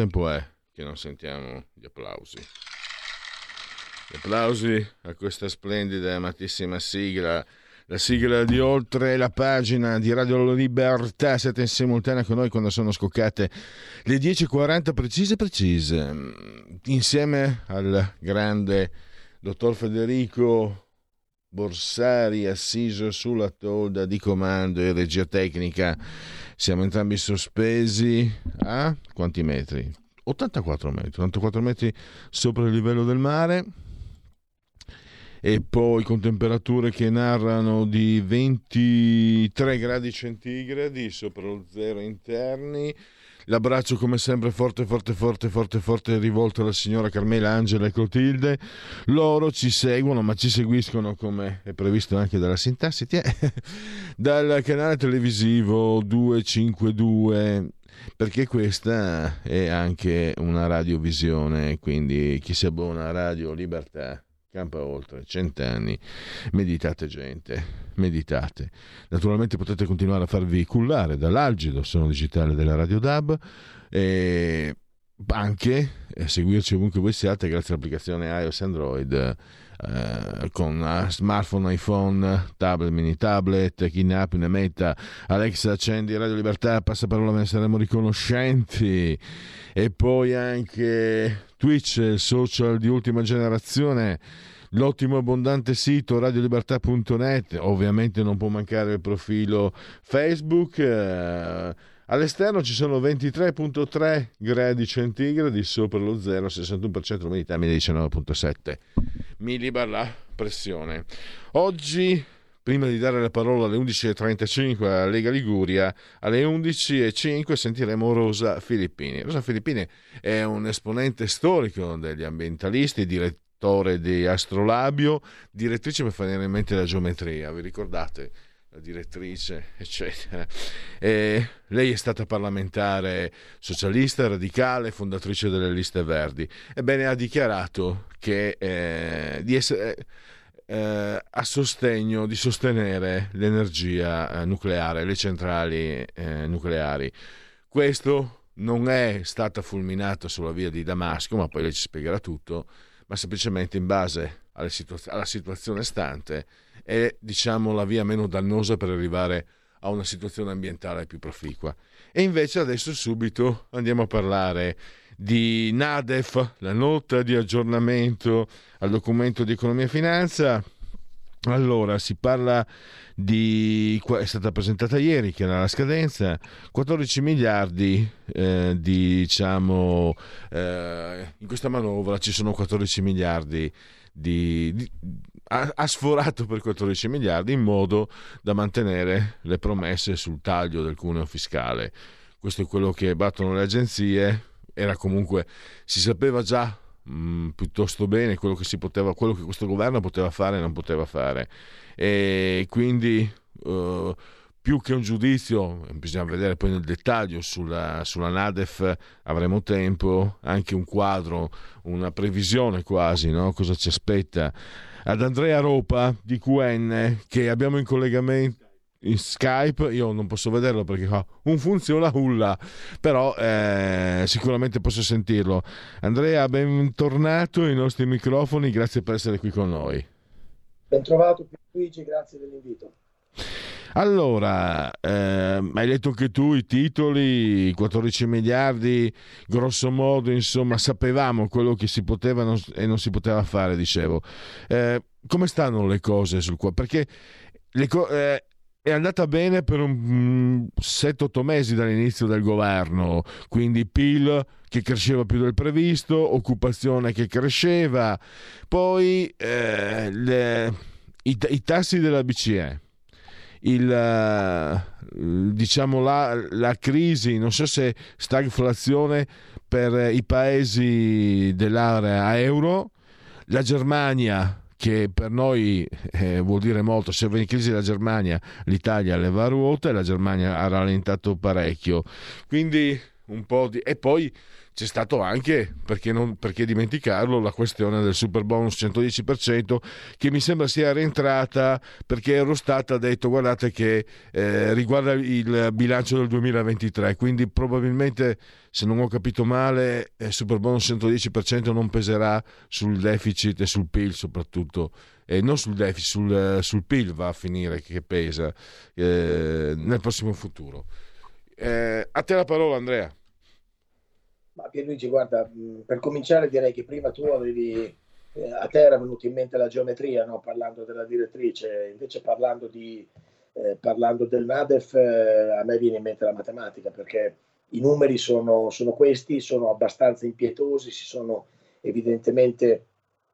Tempo è che non sentiamo gli applausi? Gli applausi a questa splendida e amatissima sigla, la sigla di oltre la pagina di Radio Libertà. Siete in simultanea con noi quando sono scoccate le 10.40 precise precise. Insieme al grande dottor Federico Borsari assiso sulla tolda di comando e regia tecnica. Siamo entrambi sospesi a quanti metri? 84 metri, 84 metri sopra il livello del mare e poi con temperature che narrano di 23 gradi centigradi sopra lo zero interni L'abbraccio come sempre forte, forte, forte, forte, forte rivolto alla signora Carmela, Angela e Clotilde. Loro ci seguono, ma ci seguiscono come è previsto anche dalla sintassi, dal canale televisivo 252 perché questa è anche una radiovisione, quindi chi si abbona a Radio Libertà campa oltre, cent'anni. Meditate gente, meditate. Naturalmente potete continuare a farvi cullare dall'algido sono digitale della Radio DAB e anche seguirci ovunque voi siate grazie all'applicazione iOS Android eh, con smartphone, iPhone, tablet, mini tablet, chi ne ha più ne metta. Alexa accendi Radio Libertà, passaparola, ve ne saremo riconoscenti. E poi anche Twitch, social di ultima generazione l'ottimo abbondante sito radiolibertà.net, ovviamente non può mancare il profilo Facebook. Eh, all'esterno ci sono 23.3 gradi centigradi sopra lo 0, 61% l'umidità, media 19.7 millibar la pressione. Oggi prima di dare la parola alle 11.35 alla Lega Liguria, alle 11.05 sentiremo Rosa Filippini. Rosa Filippini è un esponente storico degli ambientalisti, direttore di Astrolabio, direttrice per fare in mente la geometria, vi ricordate? la direttrice, eccetera. E lei è stata parlamentare socialista, radicale, fondatrice delle liste verdi. Ebbene, ha dichiarato che eh, di essere eh, a sostegno di sostenere l'energia eh, nucleare, le centrali eh, nucleari. Questo non è stata fulminata sulla via di Damasco, ma poi lei ci spiegherà tutto, ma semplicemente in base situa- alla situazione stante è diciamo la via meno dannosa per arrivare a una situazione ambientale più proficua. E invece adesso subito andiamo a parlare di NADEF, la nota di aggiornamento al documento di economia e finanza. Allora, si parla di, è stata presentata ieri, che era la scadenza, 14 miliardi eh, di, diciamo, eh, in questa manovra ci sono 14 miliardi di, di ha, ha sforato per 14 miliardi in modo da mantenere le promesse sul taglio del cuneo fiscale. Questo è quello che battono le agenzie, era comunque, si sapeva già mh, mm, piuttosto bene quello che, poteva, quello che, questo governo poteva fare e non poteva fare. E quindi uh, più che un giudizio, bisogna vedere poi nel dettaglio sulla, sulla Nadef, avremo tempo, anche un quadro, una previsione quasi, no? cosa ci aspetta. Ad Andrea Ropa di QN, che abbiamo in collegamento in Skype, io non posso vederlo perché fa un funziona hulla, però eh, sicuramente posso sentirlo. Andrea, bentornato ai nostri microfoni, grazie per essere qui con noi. Ben trovato Luigi, grazie dell'invito. Allora, ehm, hai letto anche tu i titoli, 14 miliardi, grosso modo, insomma, sapevamo quello che si poteva non, e non si poteva fare, dicevo. Eh, come stanno le cose sul qua? Perché le co- eh, è andata bene per un 7-8 mm, mesi dall'inizio del governo, quindi PIL che cresceva più del previsto, occupazione che cresceva, poi eh, le, i, i, tassi della BCE. Il, eh, diciamo la, la crisi, non so se stagflazione per i paesi dell'area euro, la Germania che per noi eh, vuol dire molto. Se va in crisi la Germania, l'Italia leva ruota e la Germania ha rallentato parecchio. Quindi un po' di... E poi c'è stato anche, perché, non, perché dimenticarlo, la questione del super bonus 110% che mi sembra sia rientrata perché Eurostat ha detto guardate che eh, riguarda il bilancio del 2023, quindi probabilmente se non ho capito male il eh, super bonus 110% non peserà sul deficit e sul PIL soprattutto. E non sul deficit, sul, sul PIL va a finire che pesa eh, nel prossimo futuro. Eh, a te la parola Andrea. Ma Pierluigi, guarda, per cominciare direi che prima tu avevi, eh, a te era venuta in mente la geometria, no? parlando della direttrice, invece parlando, di, eh, parlando del NADEF eh, a me viene in mente la matematica, perché i numeri sono, sono questi, sono abbastanza impietosi, si sono evidentemente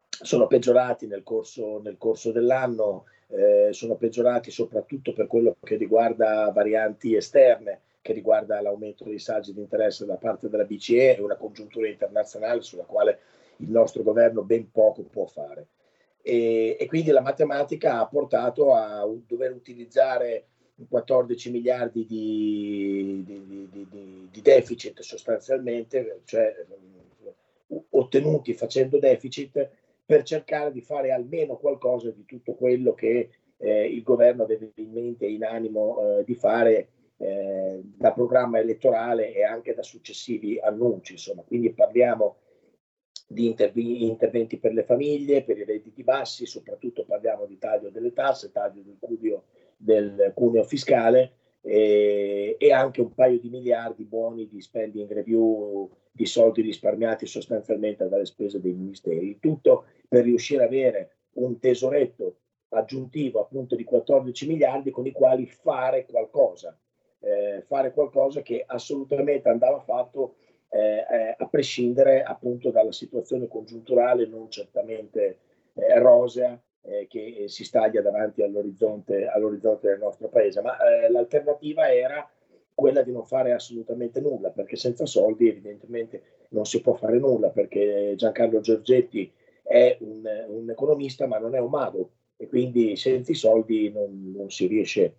sono peggiorati nel corso, nel corso dell'anno, eh, sono peggiorati soprattutto per quello che riguarda varianti esterne che riguarda l'aumento dei saggi di interesse da parte della BCE e una congiuntura internazionale sulla quale il nostro governo ben poco può fare. E, e quindi la matematica ha portato a dover utilizzare 14 miliardi di, di, di, di, deficit sostanzialmente, cioè ottenuti facendo deficit, per cercare di fare almeno qualcosa di tutto quello che eh, il governo aveva in mente e in animo eh, di fare eh, da programma elettorale e anche da successivi annunci. Insomma. Quindi parliamo di interventi per le famiglie, per i redditi bassi, soprattutto parliamo di taglio delle tasse, taglio del cuneo, del cuneo fiscale e, e, anche un paio di miliardi buoni di spending review di soldi risparmiati sostanzialmente dalle spese dei ministeri. Tutto per riuscire ad avere un tesoretto aggiuntivo appunto di 14 miliardi con i quali fare qualcosa eh, fare qualcosa che assolutamente andava fatto eh, eh, a prescindere appunto dalla situazione congiunturale non certamente eh, rosea eh, che si staglia davanti all'orizzonte, all'orizzonte del nostro paese, ma l'alternativa era quella di non fare assolutamente nulla, perché senza soldi evidentemente non si può fare nulla, perché Giancarlo Giorgetti è un, un economista ma non è un mago e quindi senza i soldi non, non si riesce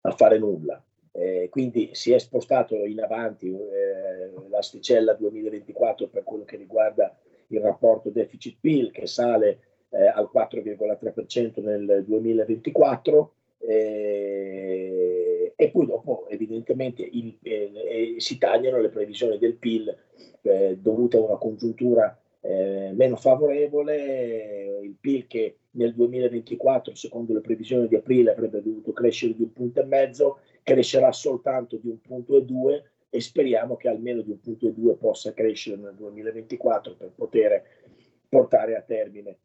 a fare nulla. Eh, quindi si è spostato in avanti eh, l'asticella 2024 per quello che riguarda il rapporto deficit-PIL che sale eh, al 4,3% nel 2024 eh, e poi dopo evidentemente il, eh, si tagliano le previsioni del PIL dovute a una congiuntura meno favorevole, il PIL che nel 2024 secondo le previsioni di aprile avrebbe dovuto crescere di un punto e mezzo crescerà soltanto di un punto e due e speriamo che almeno di un punto e due possa crescere nel 2024 per poter portare a termine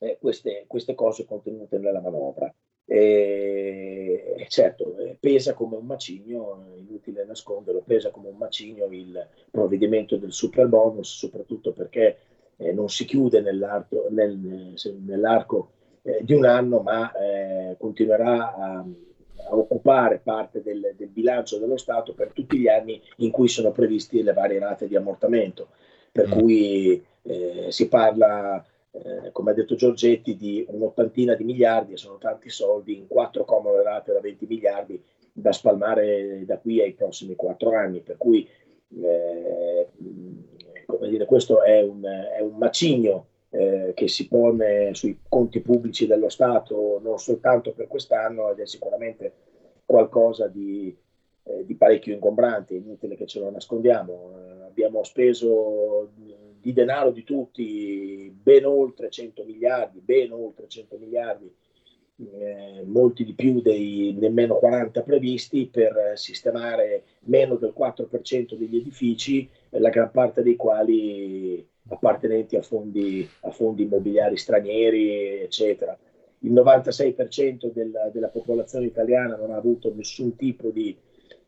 eh, queste, queste, cose contenute nella manovra. E, certo, eh, pesa come un macigno, inutile nasconderlo, pesa come un macigno il provvedimento del super bonus, soprattutto perché eh, non si chiude nell'arco, nel, nell'arco eh, di un anno, ma eh, continuerà a a occupare parte del, del, bilancio dello Stato per tutti gli anni in cui sono previste le varie rate di ammortamento. Per mm. cui eh, si parla, eh, come ha detto Giorgetti, di un'ottantina di miliardi, e sono tanti soldi, in quattro comode rate da 20 miliardi da spalmare da qui ai prossimi quattro anni. Per cui, eh, come dire, questo è un, è un macigno eh, che si pone sui conti pubblici dello Stato non soltanto per quest'anno ed è sicuramente qualcosa di, eh, di parecchio ingombrante, inutile che ce lo nascondiamo. Eh, abbiamo speso di denaro di tutti ben oltre 100 miliardi, ben oltre 100 miliardi, eh, molti di più dei nemmeno 40 previsti per sistemare meno del 4% degli edifici, la gran parte dei quali appartenenti a fondi, a fondi immobiliari stranieri, eccetera. il 96% della, della, popolazione italiana non ha avuto nessun tipo di,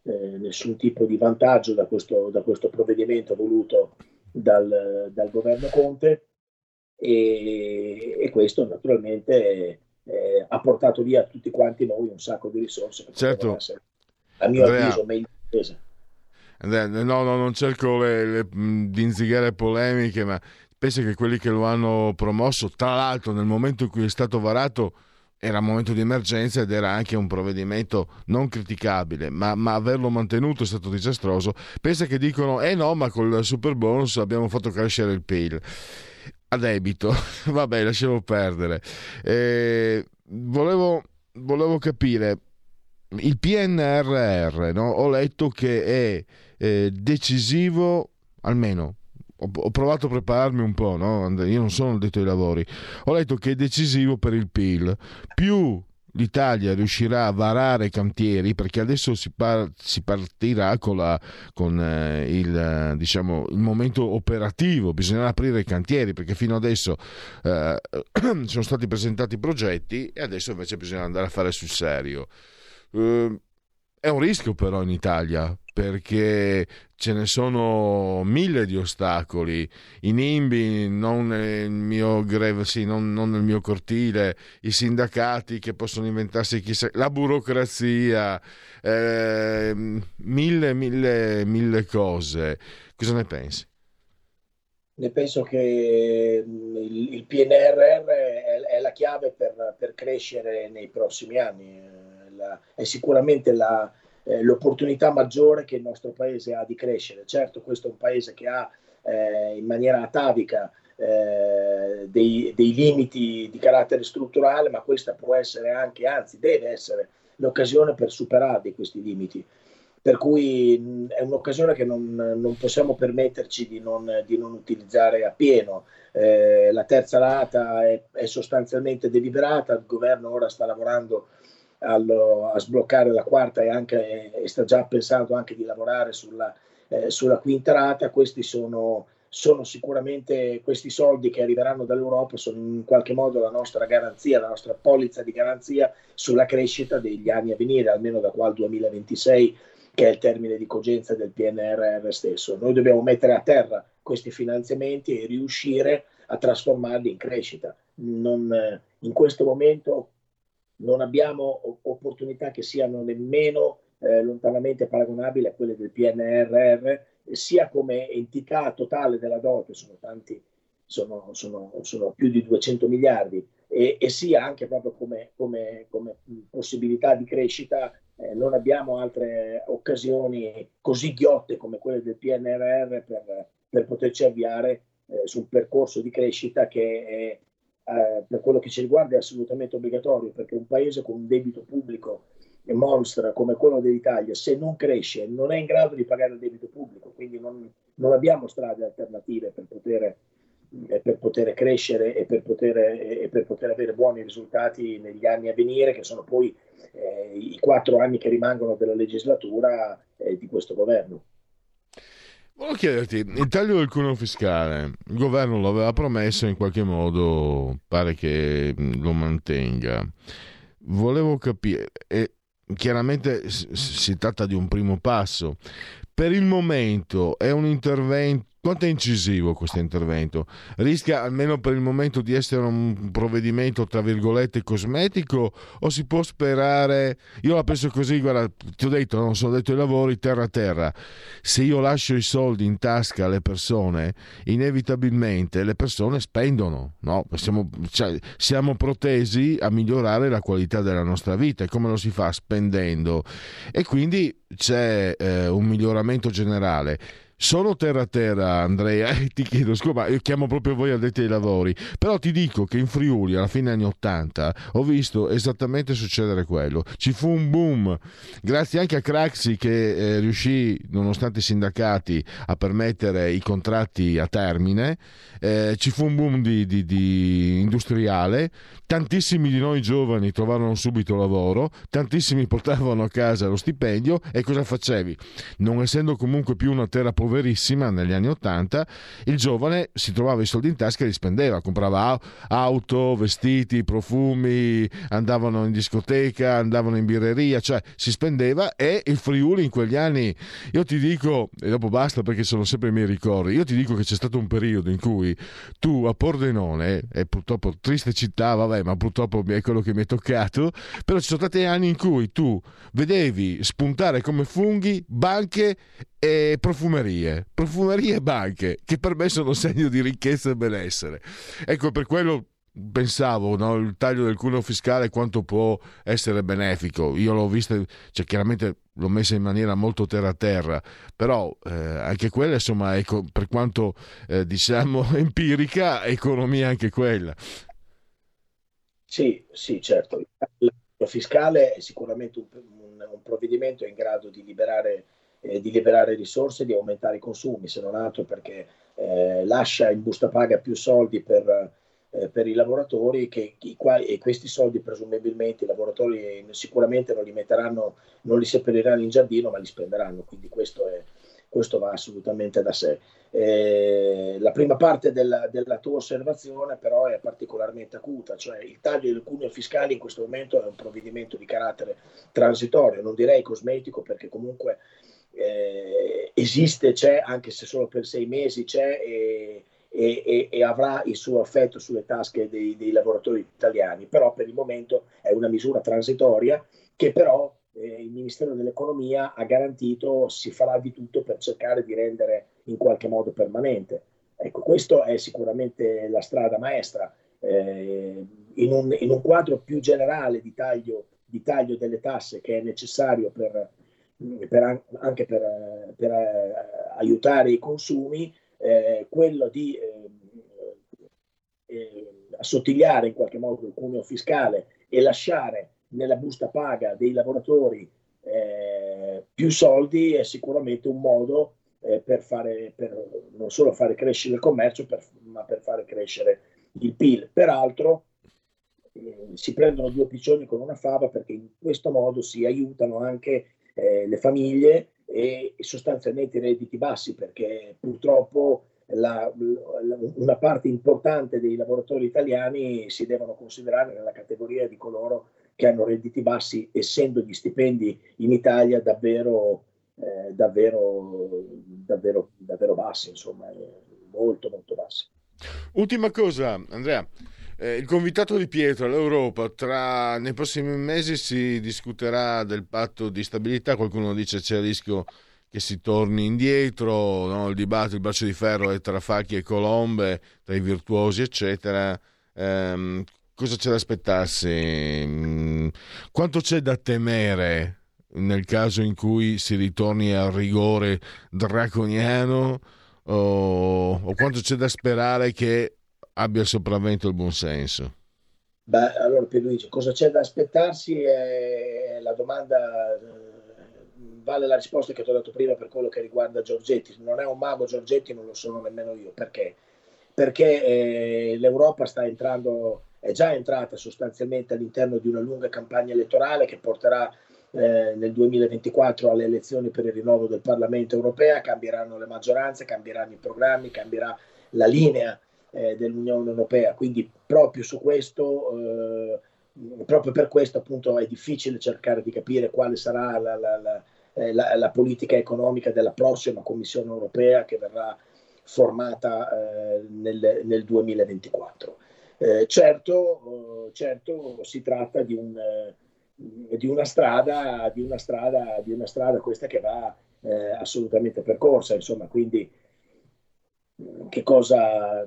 eh, nessun tipo di vantaggio da questo, da questo provvedimento voluto dal, dal governo Conte e, e questo naturalmente eh, ha portato via a tutti quanti noi un sacco di risorse certo. essere, a mio Andrea, avviso meglio spese. No, no, non cerco le, le, di inzigare polemiche, ma penso che quelli che lo hanno promosso, tra l'altro nel momento in cui è stato varato, era un momento di emergenza ed era anche un provvedimento non criticabile, ma, ma, averlo mantenuto è stato disastroso. Pensa che dicono, eh no, ma col super bonus abbiamo fatto crescere il PIL. A debito, vabbè, lasciamo perdere. Eh, volevo, volevo capire, il PNRR, no? ho letto che è eh, decisivo, almeno ho, provato a prepararmi un po', no? io non sono detto ai lavori, ho letto che è decisivo per il PIL. Più l'Italia riuscirà a varare cantieri perché adesso si, par- si partirà con, la, con eh, il, diciamo, il, momento operativo, bisognerà aprire i cantieri perché fino adesso eh, sono stati presentati progetti e adesso invece bisogna andare a fare sul serio. Eh, è un rischio però in Italia perché ce ne sono mille di ostacoli. I NIMBY, non nel mio, greve, sì, non, non nel mio cortile, i sindacati che possono inventarsi chissà, la burocrazia, eh, mille, mille, mille cose. Cosa ne pensi? Ne penso che mm, il, PNRR è, la chiave per, per, crescere nei prossimi anni. La, è sicuramente la, eh, l'opportunità maggiore che il nostro paese ha di crescere. Certo, questo è un paese che ha eh, in maniera atavica eh, dei, dei, limiti di carattere strutturale, ma questa può essere anche, anzi deve essere l'occasione per superare questi limiti. Per cui mh, è un'occasione che non, non possiamo permetterci di non, di non, utilizzare appieno. Eh, la terza rata è, è sostanzialmente deliberata, il governo ora sta lavorando allo, a sbloccare la quarta e, anche, e, sta già pensando anche di lavorare sulla, eh, sulla quinta rata. Questi sono, sono, sicuramente questi soldi che arriveranno dall'Europa, sono in qualche modo la nostra garanzia, la nostra polizza di garanzia sulla crescita degli anni a venire, almeno da qua al 2026 che è il termine di cogenza del PNRR stesso. Noi dobbiamo mettere a terra questi finanziamenti e riuscire a trasformarli in crescita. Non, in questo momento non abbiamo opportunità che siano nemmeno eh, lontanamente paragonabili a quelle del PNRR, sia come entità totale della dote, sono tanti, sono, sono, sono più di 200 miliardi, e, e sia anche proprio come, come, come possibilità di crescita, eh, non abbiamo altre occasioni così ghiotte come quelle del PNRR per, per poterci avviare eh, su un percorso di crescita che è eh, per quello che ci riguarda è assolutamente obbligatorio perché un paese con un debito pubblico monstra come quello dell'Italia, se non cresce, non è in grado di pagare il debito pubblico, quindi non, non abbiamo strade alternative per poter, eh, per poter crescere e per poter, eh, e per poter, avere buoni risultati negli anni a venire, che sono poi eh, i quattro anni che rimangono della legislatura eh, di questo governo. Volevo chiederti, il taglio del cuneo fiscale, il governo lo aveva promesso in qualche modo pare che lo mantenga. Volevo capire, e chiaramente si tratta di un primo passo. Per il momento è un intervento quanto è incisivo questo intervento? Rischia almeno per il momento di essere un provvedimento tra virgolette cosmetico o si può sperare? Io la penso così, guarda, ti ho detto, non sono detto i lavori terra a terra. Se io lascio i soldi in tasca alle persone, inevitabilmente le persone spendono, no? siamo, cioè, siamo protesi a migliorare la qualità della nostra vita e come lo si fa? Spendendo. E quindi c'è eh, un miglioramento generale sono terra a terra, Andrea, e ti chiedo scusa, io chiamo proprio voi addetti ai lavori, però ti dico che in Friuli alla fine anni 80 ho visto esattamente succedere quello. Ci fu un boom, grazie anche a Craxi che eh, riuscì, nonostante i sindacati, a permettere i contratti a termine, eh, ci fu un boom di, di, di industriale, tantissimi di noi giovani trovarono subito lavoro, tantissimi portavano a casa lo stipendio. E cosa facevi? Non essendo comunque più una terra politica, poverissima negli anni Ottanta, il giovane si trovava i soldi in tasca e li spendeva, comprava auto, vestiti, profumi, andavano in discoteca, andavano in birreria, cioè si spendeva e il Friuli in quegli anni, io ti dico, e dopo basta perché sono sempre i miei ricordi, io ti dico che c'è stato un periodo in cui tu a Pordenone, e purtroppo triste città, vabbè, ma purtroppo è quello che mi è toccato, però ci sono stati anni in cui tu vedevi spuntare come funghi banche e profumerie, profumerie e banche, che per me sono segno di ricchezza e benessere. Ecco, per quello pensavo no, il taglio del cuneo fiscale quanto può essere benefico. Io l'ho visto, cioè chiaramente l'ho messa in maniera molto terra terra, però eh, anche quella, insomma, ecco, per quanto eh, diciamo empirica, economia anche quella. Sì, sì, certo. Il fiscale è sicuramente un, un, un provvedimento in grado di liberare, eh, di liberare, risorse e di aumentare i consumi, se non altro perché eh, lascia in busta paga più soldi per, eh, per i lavoratori che, i quali, e questi soldi presumibilmente i lavoratori sicuramente non li metteranno, non li seppelliranno in giardino, ma li spenderanno, quindi questo, è, questo va assolutamente da sé. Eh, la prima parte della, della, tua osservazione però è particolarmente acuta, cioè il taglio del cuneo fiscale in questo momento è un provvedimento di carattere transitorio, non direi cosmetico perché comunque eh, esiste, c'è, anche se solo per sei mesi c'è e, e, e, avrà il suo effetto sulle tasche dei, dei lavoratori italiani, però per il momento è una misura transitoria che però eh, il Ministero dell'Economia ha garantito si farà di tutto per cercare di rendere in qualche modo permanente. Ecco, questa è sicuramente la strada maestra. Eh, in, un, in, un, quadro più generale di taglio, di taglio delle tasse che è necessario per, per, anche per, per uh, aiutare i consumi, eh, quello di eh, eh, assottigliare in qualche modo il cuneo fiscale e lasciare nella busta paga dei lavoratori eh, più soldi è sicuramente un modo eh, per fare per non solo fare crescere il commercio, per, ma per fare crescere il PIL. Peraltro eh, si prendono due piccioni con una fava perché in questo modo si aiutano anche eh, le famiglie e, sostanzialmente i redditi bassi perché purtroppo la, la, una parte importante dei lavoratori italiani si devono considerare nella categoria di coloro che hanno redditi bassi, essendo gli stipendi in Italia davvero, eh, davvero, davvero, davvero bassi, insomma, eh, molto, molto bassi. Ultima cosa, Andrea. Eh, il convitato di Pietro all'Europa, tra, nei prossimi mesi si discuterà del patto di stabilità, qualcuno dice c'è il rischio che si torni indietro, no? il dibattito, il braccio di ferro è tra Facchi e Colombe, tra i virtuosi eccetera. Eh, cosa c'è da aspettarsi? Mm, quanto c'è da temere nel caso in cui si ritorni al rigore draconiano o, o quanto c'è da sperare che abbia il sopravvento il buonsenso? Beh, allora Pierluigi, cosa c'è da aspettarsi? È la domanda, eh, vale la risposta che ti ho dato prima per quello che riguarda Giorgetti. Non è un mago Giorgetti, non lo sono nemmeno io. Perché? Perché eh, l'Europa sta entrando è già entrata sostanzialmente all'interno di una lunga campagna elettorale che porterà eh, nel 2024 alle elezioni per il rinnovo del Parlamento europeo, cambieranno le maggioranze, cambieranno i programmi, cambierà la linea eh, dell'Unione Europea. Quindi proprio su questo, eh, proprio per questo appunto è difficile cercare di capire quale sarà la, la, la, eh, la politica economica della prossima Commissione Europea che verrà formata eh, nel, nel 2024. Eh, certo, certo, si tratta di, un, di, una strada, di, una strada, di una strada questa che va eh, assolutamente percorsa, insomma, quindi che cosa,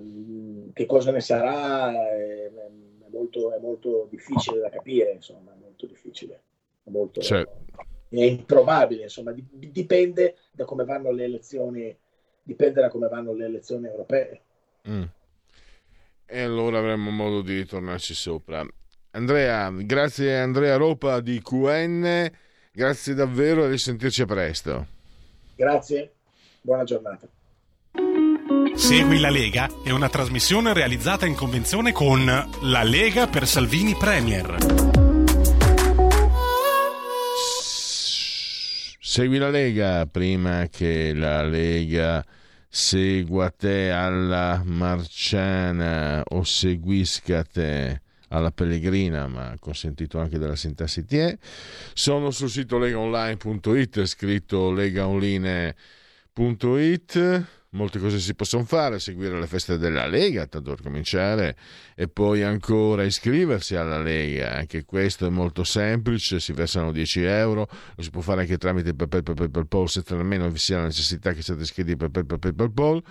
che cosa ne sarà è, è, molto, è, molto, difficile da capire, insomma, è molto difficile, è, molto, cioè. è improbabile, insomma, dipende da come vanno le elezioni, dipende da come vanno le elezioni europee. Mm e allora avremo modo di ritornarci sopra. Andrea, grazie Andrea Ropa di QN, grazie davvero e risentirci presto. Grazie, buona giornata. Segui la Lega è una trasmissione realizzata in convenzione con La Lega per Salvini Premier. Segui la Lega prima che la Lega segua te alla Marciana o seguisca te alla Pellegrina, ma consentito anche dalla sintassi TE. Sono sul sito legaonline.it, scritto legaonline.it molte cose si possono fare, seguire le feste della Lega, tanto per cominciare, e poi ancora iscriversi alla Lega, anche questo è molto semplice, si versano 10 euro, lo si può fare anche tramite PayPal, senza nemmeno vi sia la necessità che siate iscritti per PayPal,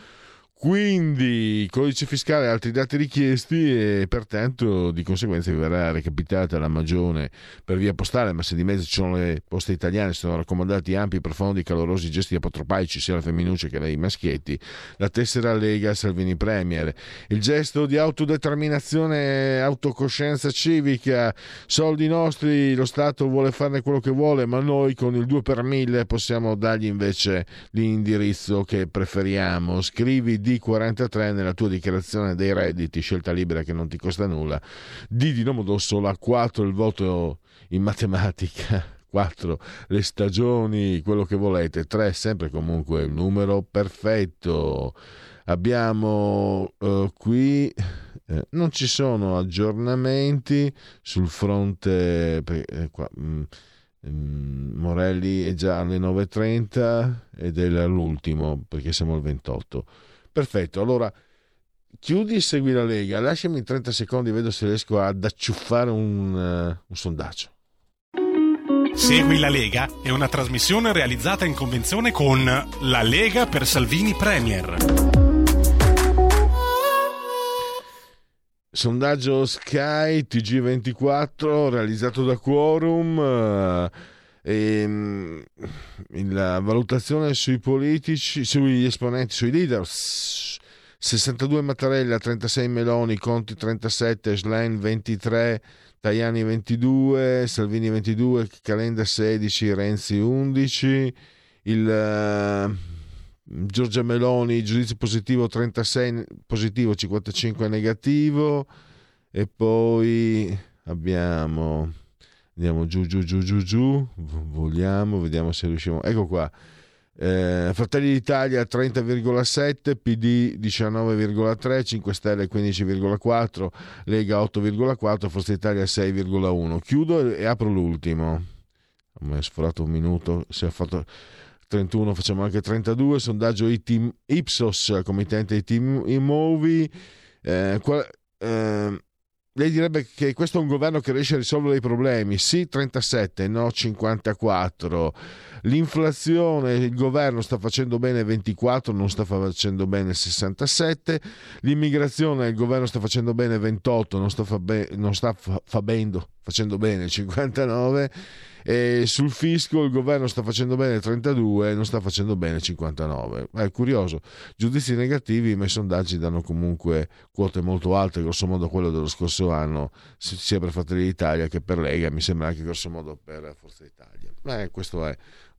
quindi codice fiscale e altri dati richiesti e pertanto di conseguenza vi verrà recapitata la magione per via postale, ma se di mezzo ci sono le poste italiane, sono raccomandati ampi, profondi, calorosi gesti apotropaici sia alle femminucce che ai maschietti, la tessera Lega Salvini Premier, il gesto di autodeterminazione autocoscienza civica, soldi nostri, lo Stato vuole farne quello che vuole, ma noi con il 2 per 1000 possiamo dargli invece l'indirizzo che preferiamo. Scrivi di D43 nella tua dichiarazione dei redditi, scelta libera che non ti costa nulla, D di Domodossola, 4 il voto in matematica, 4 le stagioni, quello che volete, 3 sempre comunque il numero perfetto. Abbiamo uh, qui eh, non ci sono aggiornamenti sul fronte eh, qua, mh, mm, mm, Morelli è già alle 9.30 ed è l'ultimo perché siamo al 28 Perfetto, allora chiudi e segui la Lega, lasciami 30 secondi, vedo se riesco ad acciuffare un, uh, un sondaggio. Segui la Lega è una trasmissione realizzata in convenzione con La Lega per Salvini Premier. Sondaggio Sky TG24 realizzato da Quorum. Uh, e, ehm, la valutazione sui politici, sugli esponenti, sui leader. 62 Mattarella, 36 Meloni, Conti 37, Schlein 23, Tajani 22, Salvini 22, Calenda 16, Renzi 11, il uh, Giorgia Meloni, giudizio positivo 36 positivo, 55 negativo e poi abbiamo andiamo giù giù giù giù giù. Vogliamo vediamo se riusciamo. Ecco qua. Eh, Fratelli d'Italia 30,7 PD 19,3 5 Stelle 15,4 Lega 8,4 Forza Italia 6,1 chiudo e apro l'ultimo. Mi è sforato un minuto si è fatto 31 facciamo anche 32 sondaggio Ipsos committente IT Immovi eh, qual, eh, lei direbbe che questo è un governo che riesce a risolvere i problemi. Sì, 37, no 54. L'inflazione, il governo sta facendo bene 24, non sta facendo bene 67. L'immigrazione, il governo sta facendo bene 28, non sta, fa be- non sta fa- fabendo, facendo bene 59 e sul fisco il governo sta facendo bene 32 e non sta facendo bene 59. È curioso, giudizi negativi, ma i sondaggi danno comunque quote molto alte, grosso modo quello dello scorso anno, sia per Fratelli d'Italia che per Lega, mi sembra anche grosso modo per Forza Italia. Eh, questo è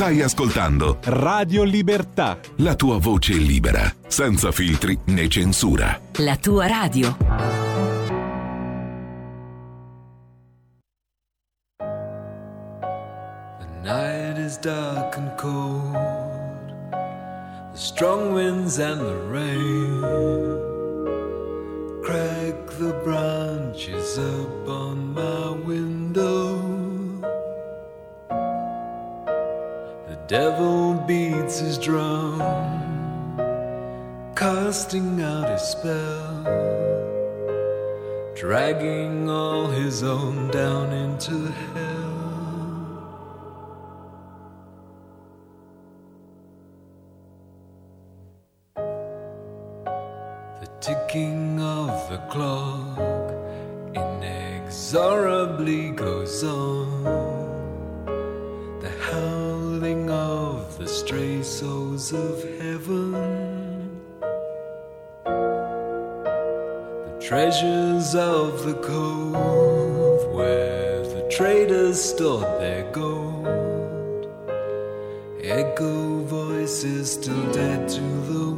Stai ascoltando Radio Libertà. La tua voce libera, senza filtri né censura. La tua radio. The night is dark and cold. The strong winds and the rain crack the branches up on my window. Devil beats his drum, casting out his spell, dragging all his own down into hell. The ticking of the clock inexorably goes on. Stray souls of heaven. The treasures of the cove where the traders stored their gold. Echo voices still dead to the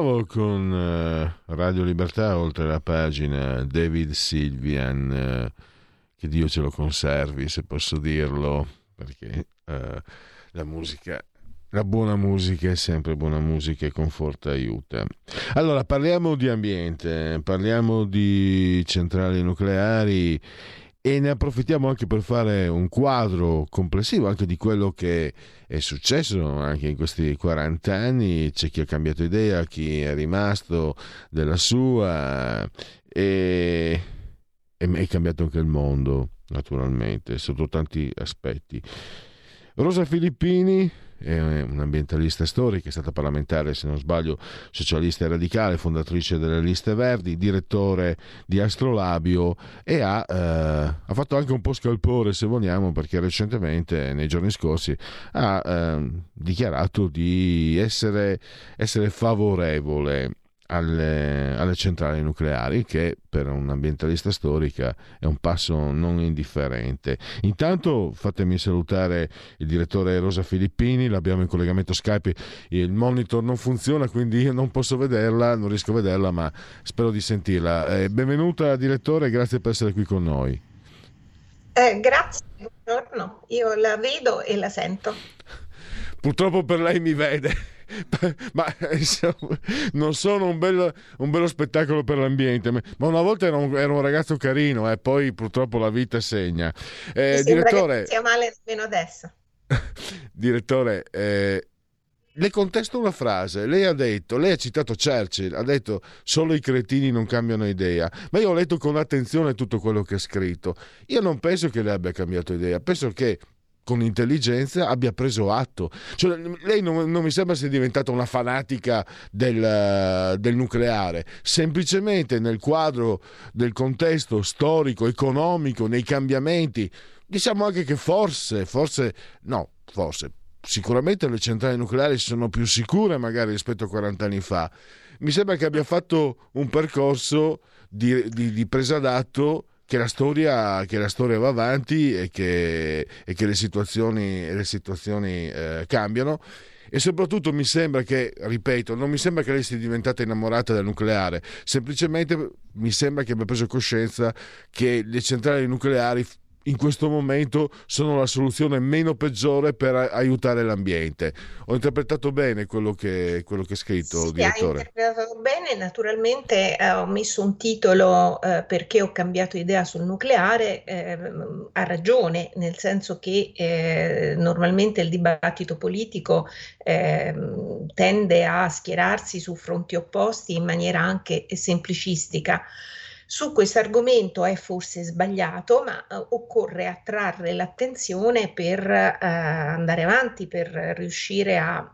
Nuovo con eh, Radio Libertà, oltre la pagina David Silvian, eh, che Dio ce lo conservi, se posso dirlo, perché eh, la musica, la buona musica è sempre buona musica e conforta aiuta. Allora, parliamo di ambiente, parliamo di centrali nucleari e ne approfittiamo anche per fare un quadro complessivo anche di quello che è successo anche in questi 40 anni. C'è chi ha cambiato idea, chi è rimasto della sua e, e è cambiato anche il mondo, naturalmente, sotto tanti aspetti. Rosa Filippini è un'ambientalista storica, è stata parlamentare, se non sbaglio, socialista e radicale, fondatrice delle liste verdi, direttore di Astrolabio e ha, eh, ha fatto anche un po' scalpore, se vogliamo, perché recentemente, nei giorni scorsi, ha eh, dichiarato di essere, essere favorevole alle, alle, centrali nucleari, che per un ambientalista storica è un passo non indifferente. Intanto fatemi salutare il direttore Rosa Filippini, l'abbiamo in collegamento Skype, il monitor non funziona, quindi io non posso vederla, non riesco a vederla, ma spero di sentirla. Eh, benvenuta direttore, grazie per essere qui con noi. Eh, grazie, buongiorno, io la vedo e la sento. Purtroppo per lei mi vede ma insomma, non sono un bello, un bello, spettacolo per l'ambiente, ma una volta era un, era un ragazzo carino e eh, poi purtroppo la vita segna. Eh, direttore, sia male nemmeno adesso. direttore, eh, le contesto una frase. Lei ha detto, lei ha citato Churchill, ha detto solo i cretini non cambiano idea, ma io ho letto con attenzione tutto quello che ha scritto. Io non penso che lei abbia cambiato idea, penso che con intelligenza abbia preso atto. Cioè, lei non, non, mi sembra sia diventata una fanatica del, del, nucleare, semplicemente nel quadro del contesto storico, economico, nei cambiamenti, diciamo anche che forse, forse, no, forse, sicuramente le centrali nucleari sono più sicure magari rispetto a 40 anni fa. Mi sembra che abbia fatto un percorso di, di, di presa d'atto che la storia, che la storia va avanti e che, e che le situazioni, le situazioni eh, cambiano. E soprattutto mi sembra che, ripeto, non mi sembra che lei sia diventata innamorata del nucleare, semplicemente mi sembra che abbia preso coscienza che le centrali nucleari in questo momento sono la soluzione meno peggiore per aiutare l'ambiente. Ho interpretato bene quello che, quello che è scritto, sì, direttore. Hai interpretato bene, naturalmente eh, ho messo un titolo eh, perché ho cambiato idea sul nucleare, eh, ha ragione, nel senso che eh, normalmente il dibattito politico ehm, tende a schierarsi su fronti opposti in maniera anche semplicistica. Su questo argomento è forse sbagliato, ma eh, occorre attrarre l'attenzione per eh, andare avanti, per riuscire a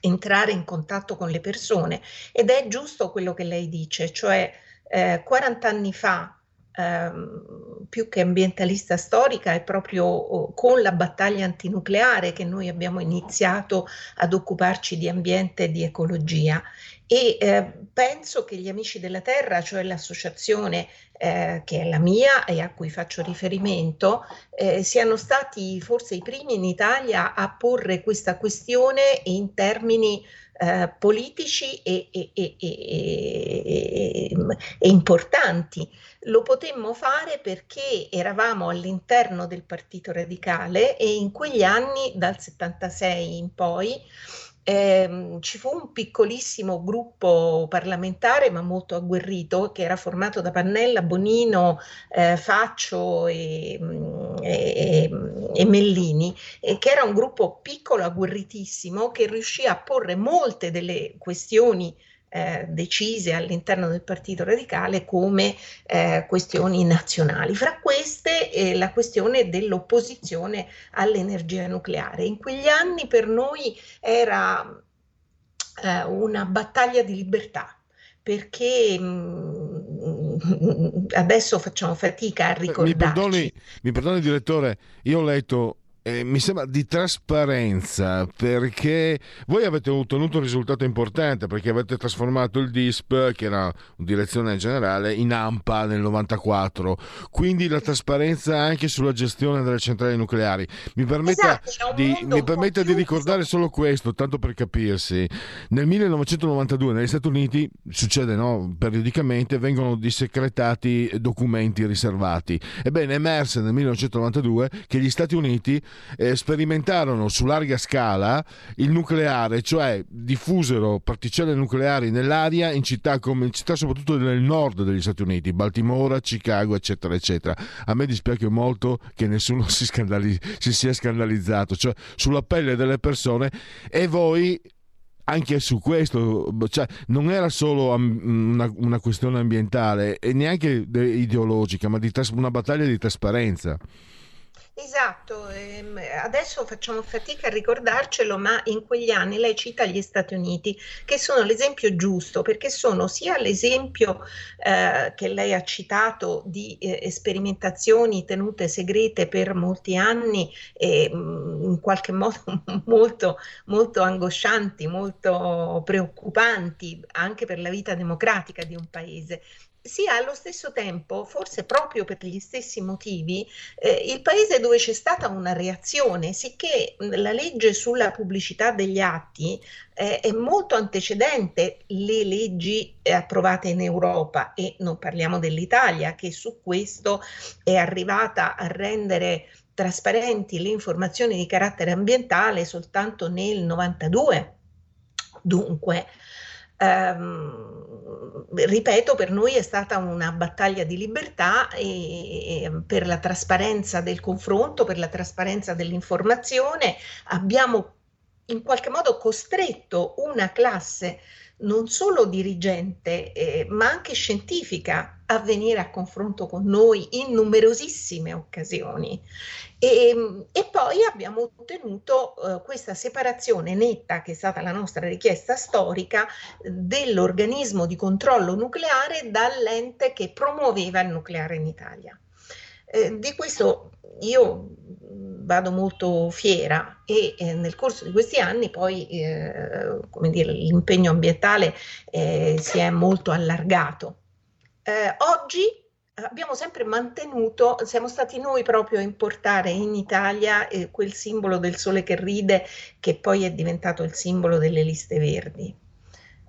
entrare in contatto con le persone. Ed è giusto quello che lei dice, cioè eh, 40 anni fa ehm, più che ambientalista storica, è proprio oh, con la battaglia antinucleare che noi abbiamo iniziato ad occuparci di ambiente e di ecologia. E eh, penso che gli Amici della Terra, cioè l'associazione eh, che è la mia e a cui faccio riferimento, eh, siano stati forse i primi in Italia a porre questa questione in termini eh, politici e, e, e, e, importanti. Lo potemmo fare perché eravamo all'interno del Partito Radicale e in quegli anni, dal 76 in poi, eh, ci fu un piccolissimo gruppo parlamentare ma molto agguerrito che era formato da Pannella, Bonino, eh, Faccio e, mm, e, e Mellini, e che era un gruppo piccolo, agguerritissimo, che riuscì a porre molte delle questioni eh, decise all'interno del Partito Radicale come eh, questioni nazionali. Fra queste eh, la questione dell'opposizione all'energia nucleare. In quegli anni per noi era eh, una battaglia di libertà perché mh, mm, adesso facciamo fatica a ricordarci. Mi perdoni, mi perdoni direttore, io ho letto eh, mi sembra di trasparenza perché voi avete ottenuto un risultato importante perché avete trasformato il DISP che era un direzione generale in AMPA nel 94 quindi la trasparenza anche sulla gestione delle centrali nucleari. Mi permetta, esatto, di, mi permetta di, ricordare solo questo tanto per capirsi. Nel 1992 negli Stati Uniti succede no, periodicamente vengono dissecretati documenti riservati. Ebbene emerse nel 1992 che gli Stati Uniti eh, sperimentarono su larga scala il nucleare, cioè diffusero particelle nucleari nell'aria in città, come, in città soprattutto nel nord degli Stati Uniti, Baltimora, Chicago, eccetera, eccetera. A me dispiace molto che nessuno si, scandali- si sia scandalizzato, cioè sulla pelle delle persone e voi anche su questo, cioè, non era solo una, una, questione ambientale e neanche ideologica, ma di una battaglia di trasparenza. Esatto, ehm, adesso facciamo fatica a ricordarcelo, ma in quegli anni lei cita gli Stati Uniti, che sono l'esempio giusto, perché sono sia l'esempio eh, che lei ha citato di eh, sperimentazioni tenute segrete per molti anni e mh, mm, in qualche modo molto, molto angoscianti, molto preoccupanti anche per la vita democratica di un paese, sia allo stesso tempo, forse proprio per gli stessi motivi, eh, il paese dove c'è stata una reazione, sicché la legge sulla pubblicità degli atti eh, è molto antecedente le leggi eh, approvate in Europa e non parliamo dell'Italia che su questo è arrivata a rendere trasparenti le informazioni di carattere ambientale soltanto nel 92. Dunque, ehm, ripeto, per noi è stata una battaglia di libertà e, e per la trasparenza del confronto, per la trasparenza dell'informazione. Abbiamo in qualche modo costretto una classe non solo dirigente, eh, ma anche scientifica a venire a confronto con noi in numerosissime occasioni. E, e poi abbiamo ottenuto eh, questa separazione netta, che è stata la nostra richiesta storica, dell'organismo di controllo nucleare dall'ente che promuoveva il nucleare in Italia. Eh, di questo io vado molto fiera e eh, nel corso di questi anni poi eh, dire, l'impegno ambientale eh, si è molto allargato. Eh, oggi abbiamo sempre mantenuto, siamo stati noi proprio a importare in Italia quel simbolo del sole che ride che poi è diventato il simbolo delle liste verdi.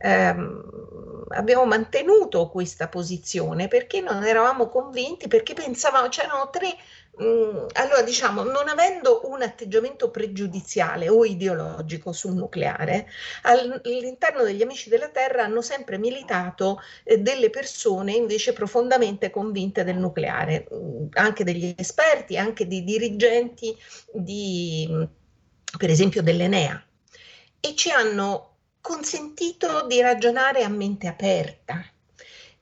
Ehm, abbiamo mantenuto questa posizione perché non eravamo convinti, perché pensavamo, c'erano tre Mm, allora, diciamo, non avendo un atteggiamento pregiudiziale o ideologico sul nucleare, all'interno degli Amici della Terra hanno sempre militato eh, delle persone invece profondamente convinte del nucleare, mm, anche degli esperti, anche di dirigenti di, per esempio, dell'Enea, e ci hanno consentito di ragionare a mente aperta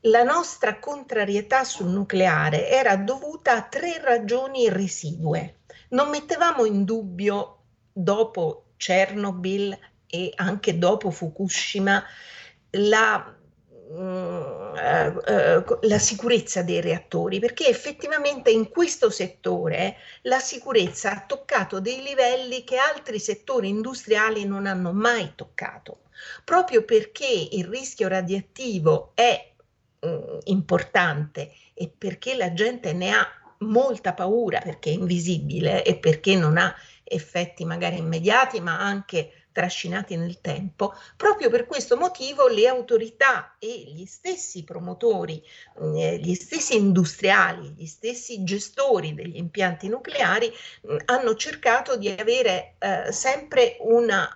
la nostra contrarietà sul nucleare era dovuta a tre ragioni residue. Non mettevamo in dubbio, dopo Chernobyl e anche dopo Fukushima, la, mm, eh, la sicurezza dei reattori, perché effettivamente in questo settore la sicurezza ha toccato dei livelli che altri settori industriali non hanno mai toccato, proprio perché il rischio radioattivo è eh, importante e perché la gente ne ha molta paura perché è invisibile e perché non ha effetti magari immediati ma anche trascinati nel tempo, proprio per questo motivo le autorità e gli stessi promotori, eh, gli stessi industriali, gli stessi gestori degli impianti nucleari mh, hanno cercato di avere eh, sempre una,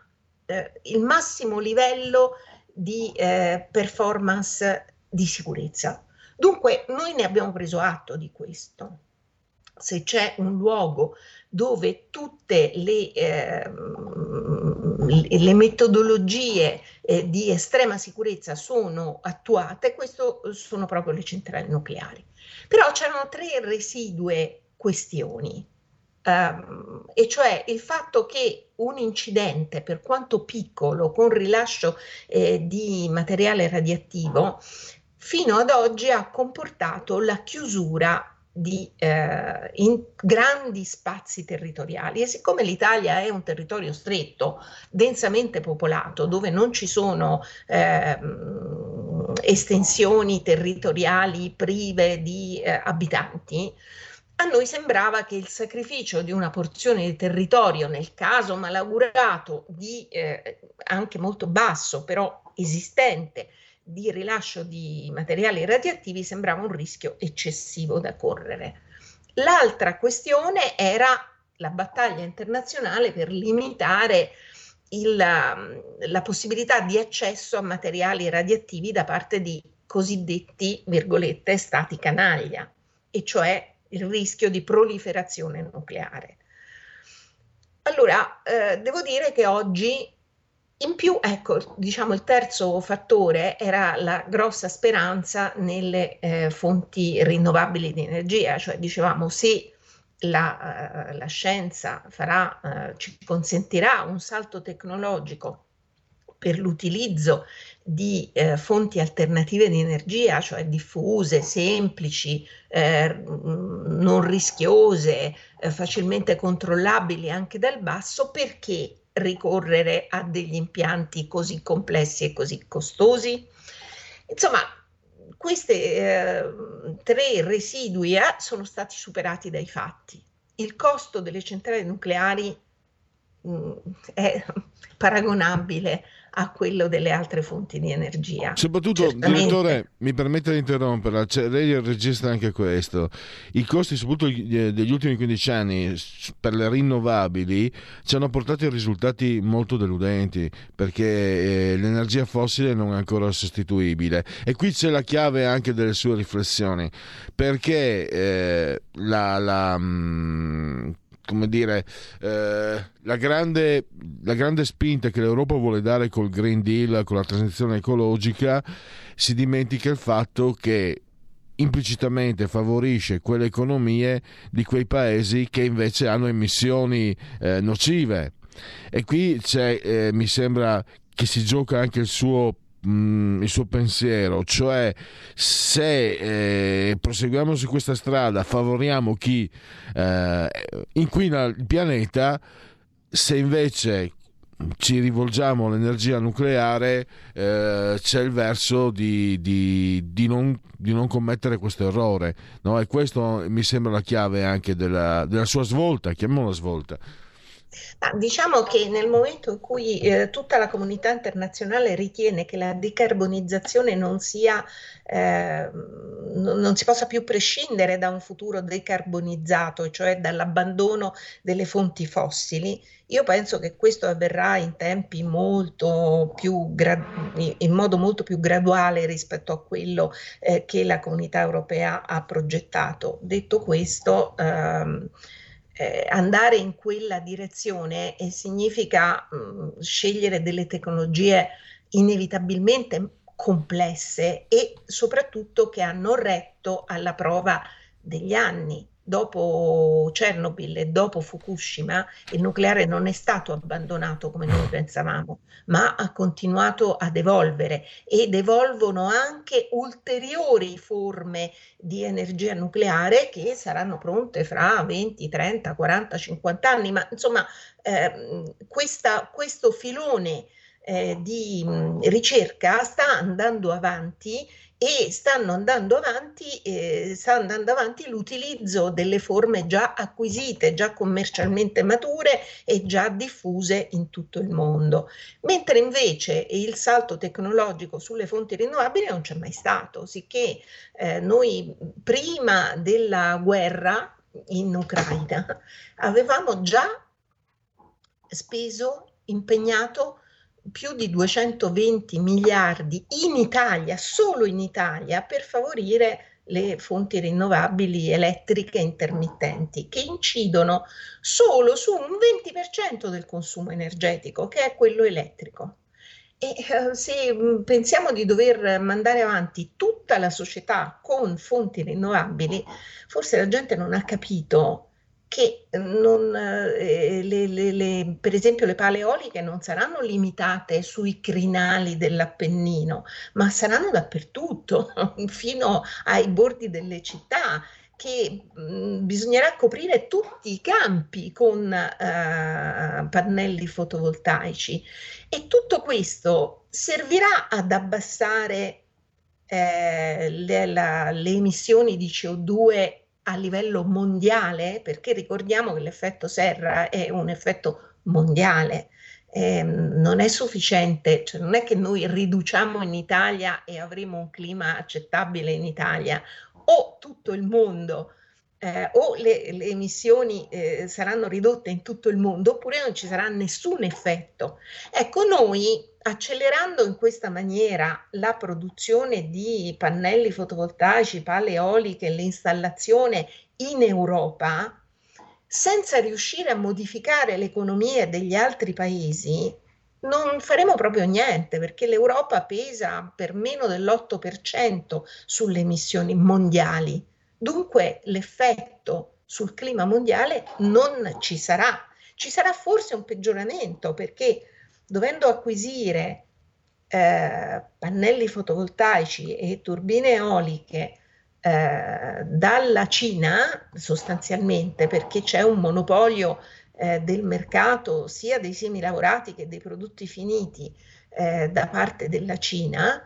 eh, il massimo livello di eh, performance di sicurezza. Dunque noi ne abbiamo preso atto di questo. Se c'è un luogo dove tutte le, eh, le metodologie eh, di estrema sicurezza sono attuate, questo sono proprio le centrali nucleari. Però c'erano tre residue questioni, Um, e cioè il fatto che un incidente, per quanto piccolo, con rilascio eh, di materiale radioattivo, fino ad oggi ha comportato la chiusura di eh, grandi spazi territoriali. E siccome l'Italia è un territorio stretto, densamente popolato, dove non ci sono eh, estensioni territoriali prive di eh, abitanti, a noi sembrava che il sacrificio di una porzione di territorio, nel caso malaugurato di eh, anche molto basso, però esistente, di rilascio di materiali radioattivi sembrava un rischio eccessivo da correre. L'altra questione era la battaglia internazionale per limitare il, la possibilità di accesso a materiali radioattivi da parte di cosiddetti, virgolette, stati canaglia, e cioè il rischio di proliferazione nucleare. Allora, eh, devo dire che oggi in più, ecco, diciamo il terzo fattore era la grossa speranza nelle eh, fonti rinnovabili di energia, cioè dicevamo se la, uh, la scienza farà, uh, ci consentirà un salto tecnologico per l'utilizzo di eh, fonti alternative di energia, cioè diffuse, semplici, eh, non rischiose, eh, facilmente controllabili anche dal basso, perché ricorrere a degli impianti così complessi e così costosi? Insomma, questi eh, tre residui A sono stati superati dai fatti. Il costo delle centrali nucleari mh, mm, è paragonabile a quello delle altre fonti di energia. Soprattutto, Certamente. direttore, mi permette di interromperla, cioè, lei registra anche questo. I costi, soprattutto degli ultimi 15 anni, per le rinnovabili, ci hanno portato a risultati molto deludenti, perché eh, l'energia fossile non è ancora sostituibile. E qui c'è la chiave anche delle sue riflessioni, perché eh, la, la mh, mm, come dire, eh, la, grande, la, grande, spinta che l'Europa vuole dare col Green Deal, con la transizione ecologica, si dimentica il fatto che implicitamente favorisce quelle economie di quei paesi che invece hanno emissioni eh, nocive. E qui eh, mi sembra che si gioca anche il suo il suo pensiero, cioè se eh, proseguiamo su questa strada, favoriamo chi eh, inquina il pianeta, se invece ci rivolgiamo all'energia nucleare eh, c'è il verso di, di, di, non, di, non, commettere questo errore no? e questo mi sembra la chiave anche della, della sua svolta, chiamiamola svolta Ma diciamo che nel momento in cui eh, tutta la comunità internazionale ritiene che la decarbonizzazione non sia, eh, non, non si possa più prescindere da un futuro decarbonizzato, cioè dall'abbandono delle fonti fossili, io penso che questo avverrà in tempi molto più gra- in modo molto più graduale rispetto a quello eh, che la comunità europea ha progettato. Detto questo, ehm, eh, andare in quella direzione significa mh, mm, scegliere delle tecnologie inevitabilmente complesse e soprattutto che hanno retto alla prova degli anni dopo Chernobyl e dopo Fukushima il nucleare non è stato abbandonato come noi pensavamo, ma ha continuato ad evolvere ed evolvono anche ulteriori forme di energia nucleare che saranno pronte fra 20, 30, 40, 50 anni, ma insomma eh, questa, questo filone eh, di mh, ricerca sta andando avanti e stanno andando avanti, eh, sta andando avanti l'utilizzo delle forme già acquisite, già commercialmente mature e già diffuse in tutto il mondo. Mentre invece il salto tecnologico sulle fonti rinnovabili non c'è mai stato, sicché eh, noi prima della guerra in Ucraina avevamo già speso, impegnato più di 220 miliardi in Italia, solo in Italia, per favorire le fonti rinnovabili elettriche intermittenti che incidono solo su un 20% del consumo energetico, che è quello elettrico. E eh, se mm, pensiamo di dover mandare avanti tutta la società con fonti rinnovabili, forse la gente non ha capito che non, eh, le, le, le, per esempio le pale eoliche non saranno limitate sui crinali dell'Appennino, ma saranno dappertutto, fino ai bordi delle città che mh, mm, bisognerà coprire tutti i campi con eh, pannelli fotovoltaici. E tutto questo servirà ad abbassare eh, le, la, le emissioni di CO2 a livello mondiale, perché ricordiamo che l'effetto serra è un effetto mondiale, eh, non è sufficiente, cioè non è che noi riduciamo in Italia e avremo un clima accettabile in Italia, o tutto il mondo eh, o le, le emissioni eh, saranno ridotte in tutto il mondo oppure non ci sarà nessun effetto. Ecco, noi accelerando in questa maniera la produzione di pannelli fotovoltaici, pale eoliche, l'installazione in Europa, senza riuscire a modificare le economie degli altri paesi, non faremo proprio niente perché l'Europa pesa per meno dell'8% sulle emissioni mondiali Dunque l'effetto sul clima mondiale non ci sarà. Ci sarà forse un peggioramento perché dovendo acquisire eh, pannelli fotovoltaici e turbine eoliche eh, dalla Cina sostanzialmente perché c'è un monopolio eh, del mercato sia dei semi lavorati che dei prodotti finiti eh, da parte della Cina,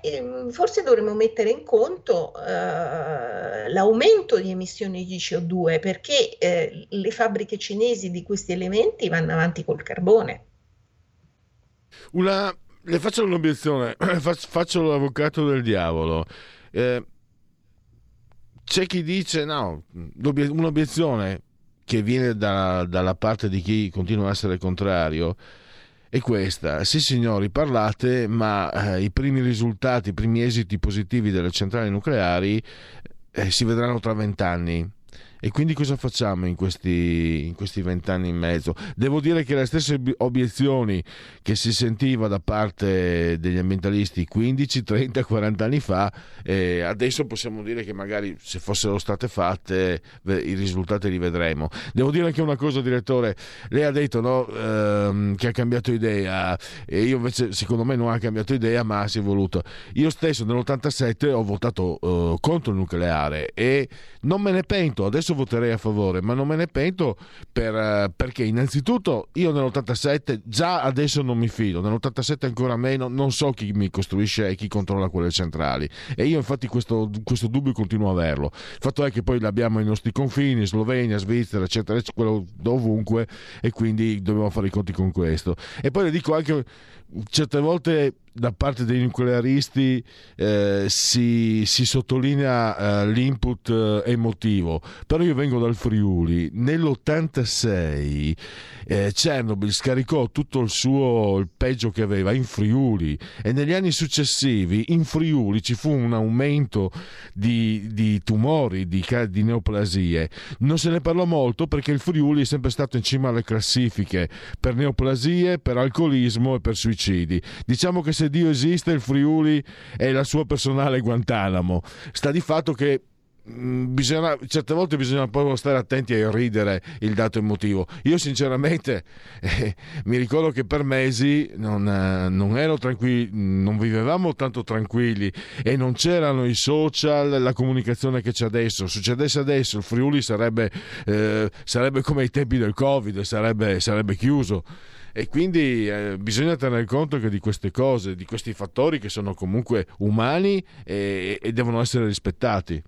e, ehm, forse dovremmo mettere in conto eh, l'aumento di emissioni di CO2 perché eh, le fabbriche cinesi di questi elementi vanno avanti col carbone. Una, le faccio un'obiezione, faccio l'avvocato del diavolo. Eh, c'è chi dice no, un'obiezione che viene da, dalla parte di chi continua a essere contrario è questa. Sì signori, parlate, ma eh, i primi risultati, i primi esiti positivi delle centrali nucleari eh, si vedranno tra vent'anni. E quindi cosa facciamo in questi, vent'anni e mezzo? Devo dire che le stesse obiezioni che si sentiva da parte degli ambientalisti 15, 30, 40 anni fa, eh, adesso possiamo dire che magari se fossero state fatte i risultati li vedremo. Devo dire anche una cosa, direttore, lei ha detto no, ehm, che ha cambiato idea e io invece secondo me non ha cambiato idea ma si è voluto. Io stesso nell'87 ho votato eh, contro il nucleare e non me ne pento, adesso voterei a favore, ma non me ne pento per, eh, perché innanzitutto io nell'87 già adesso non mi fido, nell'87 ancora meno, non so chi mi costruisce e chi controlla quelle centrali e io infatti questo, questo dubbio continuo a averlo. Il fatto è che poi l'abbiamo ai nostri confini, Slovenia, Svizzera, eccetera, quello dovunque e quindi dobbiamo fare i conti con questo. E poi le dico anche certe volte da parte dei nuclearisti eh, si, si, sottolinea eh, l'input eh, emotivo, però io vengo dal Friuli. Nell'86 eh, Chernobyl scaricò tutto il suo il peggio che aveva in Friuli e negli anni successivi in Friuli ci fu un aumento di, di tumori, di, di neoplasie. Non se ne parlò molto perché il Friuli è sempre stato in cima alle classifiche per neoplasie, per alcolismo e per suicidi. Diciamo che se Dio esiste il Friuli è la sua personale Guantanamo. Sta di fatto che mm, Bisogna, certe volte bisogna proprio stare attenti a ridere il dato emotivo. Io sinceramente eh, mi ricordo che per mesi non, eh, non, ero tranquilli, non vivevamo tanto tranquilli e non c'erano i social, la comunicazione che c'è adesso. Succedesse adesso il Friuli sarebbe, eh, sarebbe come ai tempi del Covid, sarebbe, sarebbe chiuso e quindi eh, bisogna tenere conto anche di queste cose, di questi fattori che sono comunque umani e, e devono essere rispettati.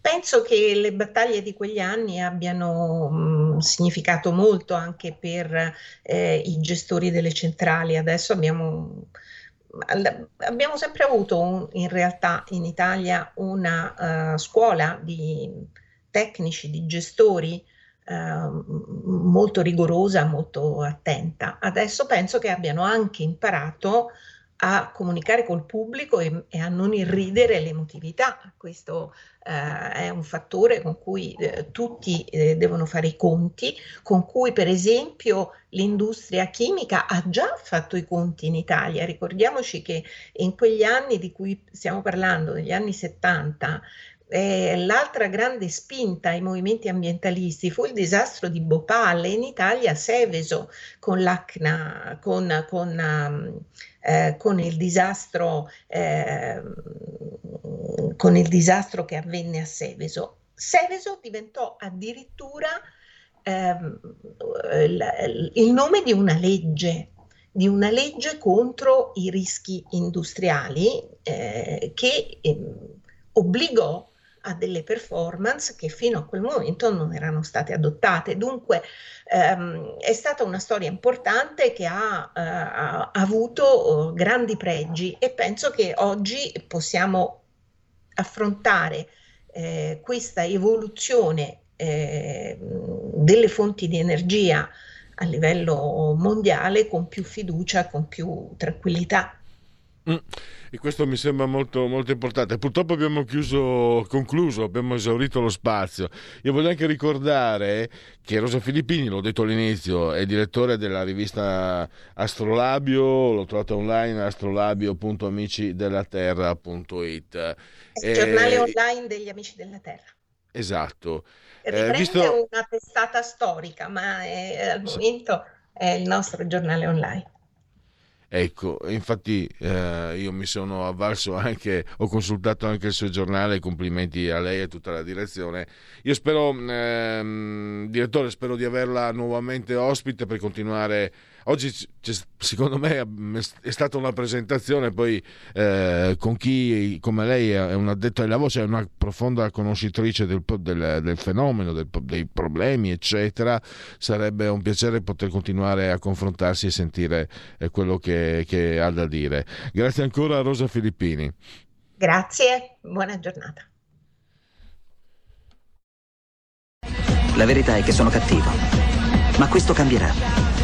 Penso che le battaglie di quegli anni abbiano mh, significato molto anche per eh, i gestori delle centrali. Adesso abbiamo, abbiamo sempre avuto un, in realtà in Italia una uh, scuola di tecnici, di gestori molto rigorosa, molto attenta. Adesso penso che abbiano anche imparato a comunicare col pubblico e, e a non irridere l'emotività. Questo eh, è un fattore con cui eh, tutti eh, devono fare i conti, con cui per esempio l'industria chimica ha già fatto i conti in Italia. Ricordiamoci che in quegli anni di cui stiamo parlando, negli anni 70, eh, l'altra grande spinta ai movimenti ambientalisti fu il disastro di Bhopal e in Italia Seveso con l'ACNA, con, con, um, eh, con, il disastro, eh, con il disastro che avvenne a Seveso. Seveso diventò addirittura ehm, il nome di una legge di una legge contro i rischi industriali eh, che eh, obbligò a delle performance che fino a quel momento non erano state adottate. Dunque ehm, è stata una storia importante che ha, eh, ha avuto eh, grandi pregi e penso che oggi possiamo affrontare eh, questa evoluzione eh, delle fonti di energia a livello mondiale con più fiducia, con più tranquillità. Mm. E questo mi sembra molto, molto importante. Purtroppo abbiamo chiuso, concluso, abbiamo esaurito lo spazio. Io voglio anche ricordare che Rosa Filippini, l'ho detto all'inizio, è direttore della rivista Astrolabio, l'ho trovata online astrolabio.amicidellaterra.it. È il giornale online degli Amici della Terra. Esatto. Riprende eh, visto... una testata storica, ma è, al momento è il nostro giornale online. Ecco, infatti eh, io mi sono avvalso anche, ho consultato anche il suo giornale, complimenti a lei e a tutta la direzione. Io spero, ehm, direttore, spero di averla nuovamente ospite per continuare Oggi secondo me è stata una presentazione poi eh, con chi come lei è un addetto ai lavori, cioè una profonda conoscitrice del, del, del fenomeno, del, dei problemi eccetera, sarebbe un piacere poter continuare a confrontarsi e sentire eh, quello che, che ha da dire. Grazie ancora a Rosa Filippini. Grazie, buona giornata. La verità è che sono cattivo, ma questo cambierà.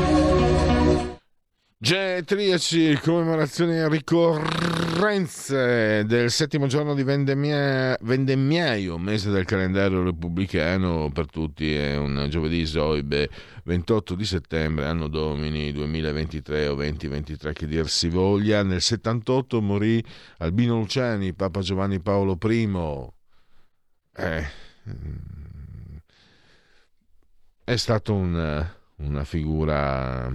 Genetriaci, commemorazioni e ricorrenze del settimo giorno di vendemmia, vendemmiaio, mese del calendario repubblicano per tutti, è un giovedì Zoibe, 28 di settembre, anno domini 2023 o 2023 che dir si voglia. Nel 78 morì Albino Luciani, Papa Giovanni Paolo I. Eh, è stato un, una figura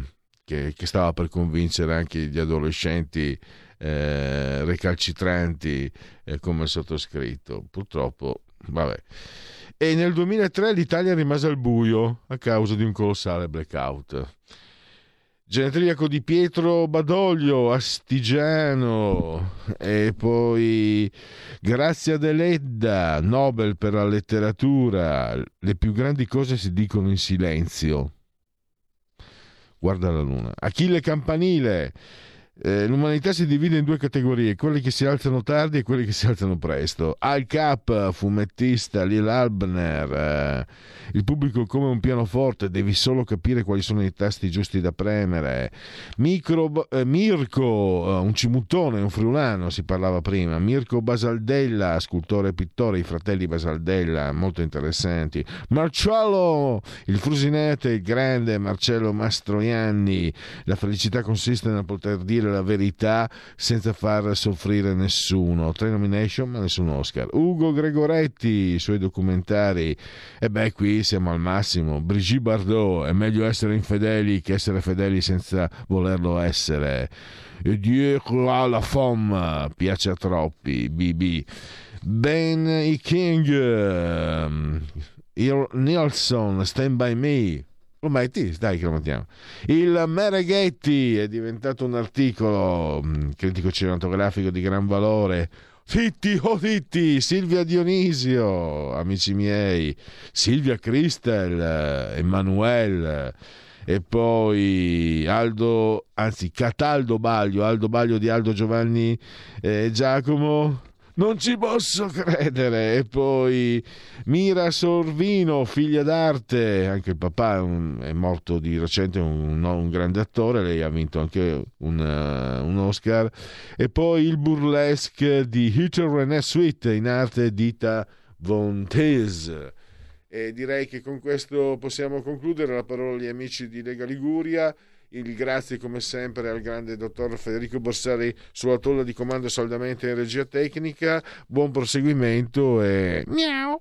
che, che stava per convincere anche gli adolescenti eh, recalcitranti eh, come sottoscritto. Purtroppo, vabbè. E nel 2003 l'Italia rimase al buio a causa di un colossale blackout. Genetriaco di Pietro Badoglio, Astigiano e poi Grazia Deledda, Nobel per la letteratura. Le più grandi cose si dicono in silenzio guarda la luna. Achille Campanile. Eh, l'umanità si divide in due categorie, quelli che si alzano tardi e quelli che si alzano presto. Al Cap, fumettista, Lil Albner, eh, il pubblico come un pianoforte, devi solo capire quali sono i tasti giusti da premere. Micro, eh, Mirko, eh, un cimuttone, un friulano, si parlava prima. Mirko Basaldella, scultore e pittore, i fratelli Basaldella, molto interessanti. Marcello, il frusinete, il grande Marcello Mastroianni. La felicità consiste nel poter dire la verità senza far soffrire nessuno. Tre nomination ma nessun Oscar. Ugo Gregoretti, i suoi documentari. E beh, qui siamo al massimo. Brigitte Bardot, è meglio essere infedeli che essere fedeli senza volerlo essere. Dieu croit la femme, piace a troppi, BB. Ben. King, Nielsen, Stand By Me, lo metti? Dai che lo mettiamo. Il Mereghetti è diventato un articolo mm, critico cinematografico di gran valore. Titti, oh Titti, Silvia Dionisio, amici miei, Silvia Cristel, Emanuele e poi Aldo, anzi Cataldo Baglio, Aldo Baglio di Aldo Giovanni eh, Giacomo, non ci posso credere. E poi Mira Sorvino, figlia d'arte, anche il papà è, morto di recente, un, un, grande attore, lei ha vinto anche un, uh, un Oscar. E poi il burlesque di Hitler René Suite, in arte Dita Von Teese. E direi che con questo possiamo concludere la parola agli amici di Lega Liguria il grazie come sempre al grande dottor Federico Borsari sulla tolla di comando saldamente in regia tecnica. Buon proseguimento e miau!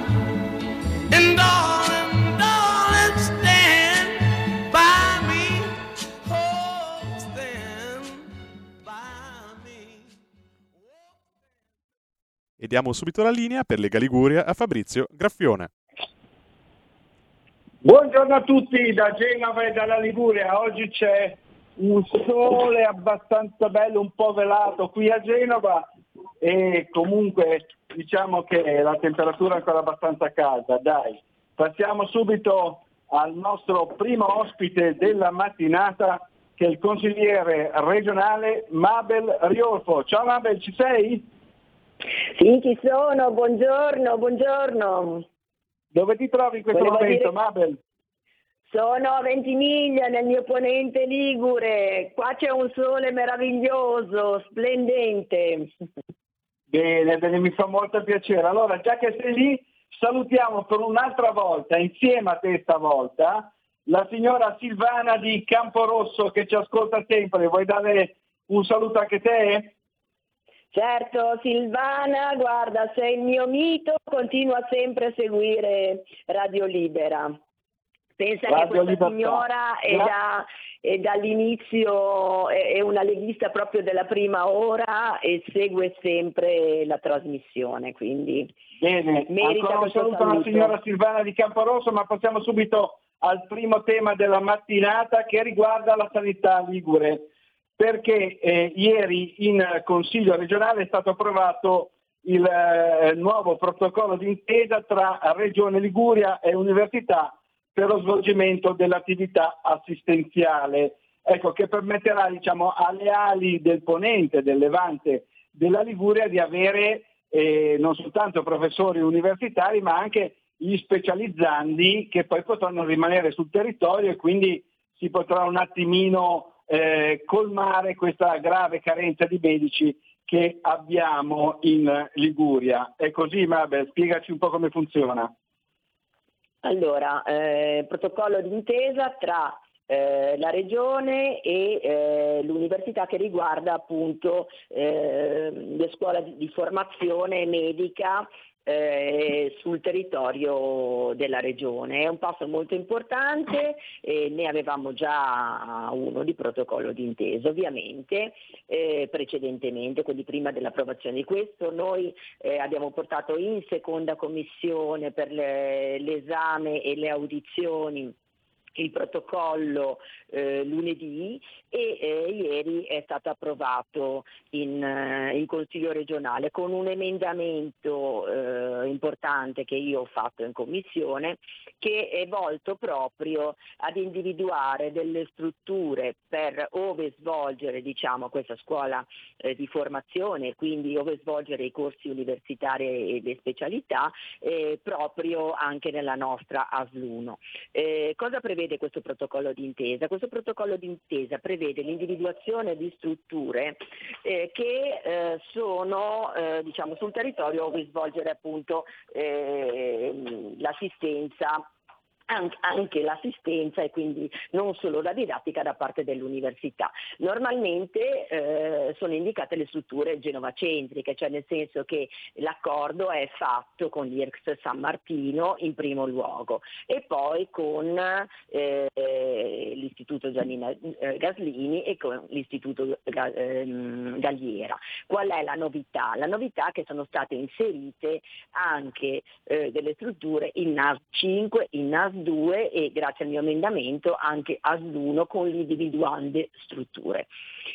Diamo subito la linea per Lega Liguria a Fabrizio Graffione. Buongiorno a tutti da Genova e dalla Liguria. Oggi c'è un sole abbastanza bello, un po' velato qui a Genova e comunque diciamo che la temperatura è ancora abbastanza calda. Dai, passiamo subito al nostro primo ospite della mattinata che è il consigliere regionale Mabel Riolfo. Ciao Mabel, ci sei? Sì, ci sono, buongiorno, buongiorno. Dove ti trovi in questo Volevo momento, dire- Mabel? Sono a Ventimiglia, nel mio ponente Ligure. Qua c'è un sole meraviglioso, splendente. Bene, bene, mi fa molto piacere. Allora, già che sei lì, salutiamo per un'altra volta, insieme a te stavolta, la signora Silvana di Camporosso che ci ascolta sempre. Vuoi dare un saluto anche te? Certo, Silvana, guarda, sei il mio mito, continua sempre a seguire Radio Libera. Pensa che Radio questa Libertà. signora è, da- è dall'inizio, è è una leghista proprio della prima ora e segue sempre la trasmissione, quindi Bene, merita ancora un saluto alla signora Silvana di Camporosso, ma passiamo subito al primo tema della mattinata che riguarda la sanità ligure, perché eh, ieri in Consiglio regionale è stato approvato il eh, nuovo protocollo d'intesa tra Regione Liguria e Università per lo svolgimento dell'attività assistenziale, ecco, che permetterà diciamo, alle ali del ponente, del levante della Liguria di avere eh, non soltanto professori universitari ma anche gli specializzandi che poi potranno rimanere sul territorio e quindi si potrà un attimino eh, colmare questa grave carenza di medici che abbiamo in Liguria. È così Mabel, spiegaci un po' come funziona. Allora, eh, protocollo d'intesa tra eh, la regione e eh, l'università che riguarda appunto eh, le scuole di, di formazione medica eh, sul territorio della regione. È un passo molto importante, eh, ne avevamo già uno di protocollo d'intesa ovviamente eh, precedentemente, quindi prima dell'approvazione di questo. Noi eh, abbiamo portato in seconda commissione per le- l'esame e le audizioni il protocollo eh, lunedì e eh, ieri è stato approvato in, eh, in Consiglio regionale con un emendamento eh, importante che io ho fatto in Commissione che è volto proprio ad individuare delle strutture per ove svolgere diciamo, questa scuola eh, di formazione quindi ove svolgere i corsi universitari e le specialità eh, proprio anche nella nostra ASL1. Eh, cosa prevede questo protocollo d'intesa? Questo protocollo d'intesa prevede l'individuazione di strutture eh, che eh, sono eh, diciamo, sul territorio dove svolgere appunto eh, l'assistenza anche l'assistenza e quindi non solo la didattica da parte dell'università. Normalmente eh, sono indicate le strutture genovacentriche, cioè nel senso che l'accordo è fatto con l'IRCS San Martino in primo luogo e poi con eh, l'Istituto Giannina eh, Gaslini e con l'Istituto Ga- ehm, Galliera. Qual è la novità? La novità è che sono state inserite anche eh, delle strutture in NAS 5, in NAS AS2 e grazie al mio emendamento anche AS1 con l'individuante strutture.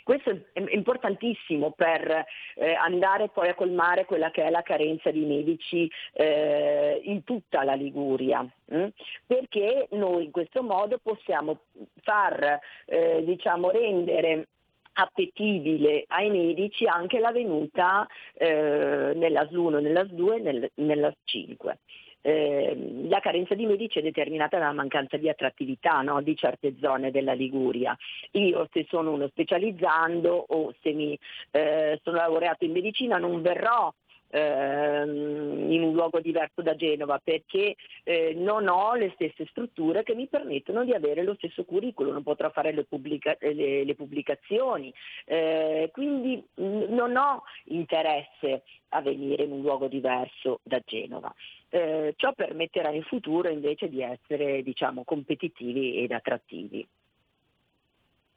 Questo è importantissimo per eh, andare poi a colmare quella che è la carenza di medici eh, in tutta la Liguria, mh? Mm? perché noi in questo modo possiamo far eh, diciamo, rendere appetibile ai medici anche la venuta eh, nell'AS 1, nell'AS 2 e nell'AS 5. Eh, la carenza di medici è determinata dalla mancanza di attrattività no? di certe zone della Liguria. Io se sono uno specializzando o se mi, eh, sono laureato in medicina non verrò ehm, in un luogo diverso da Genova perché eh, non ho le stesse strutture che mi permettono di avere lo stesso curriculum, non potrò fare le, pubblica- le, le pubblicazioni, eh, quindi n- non ho interesse a venire in un luogo diverso da Genova. Eh, ciò permetterà in futuro invece di essere diciamo, competitivi ed attrattivi.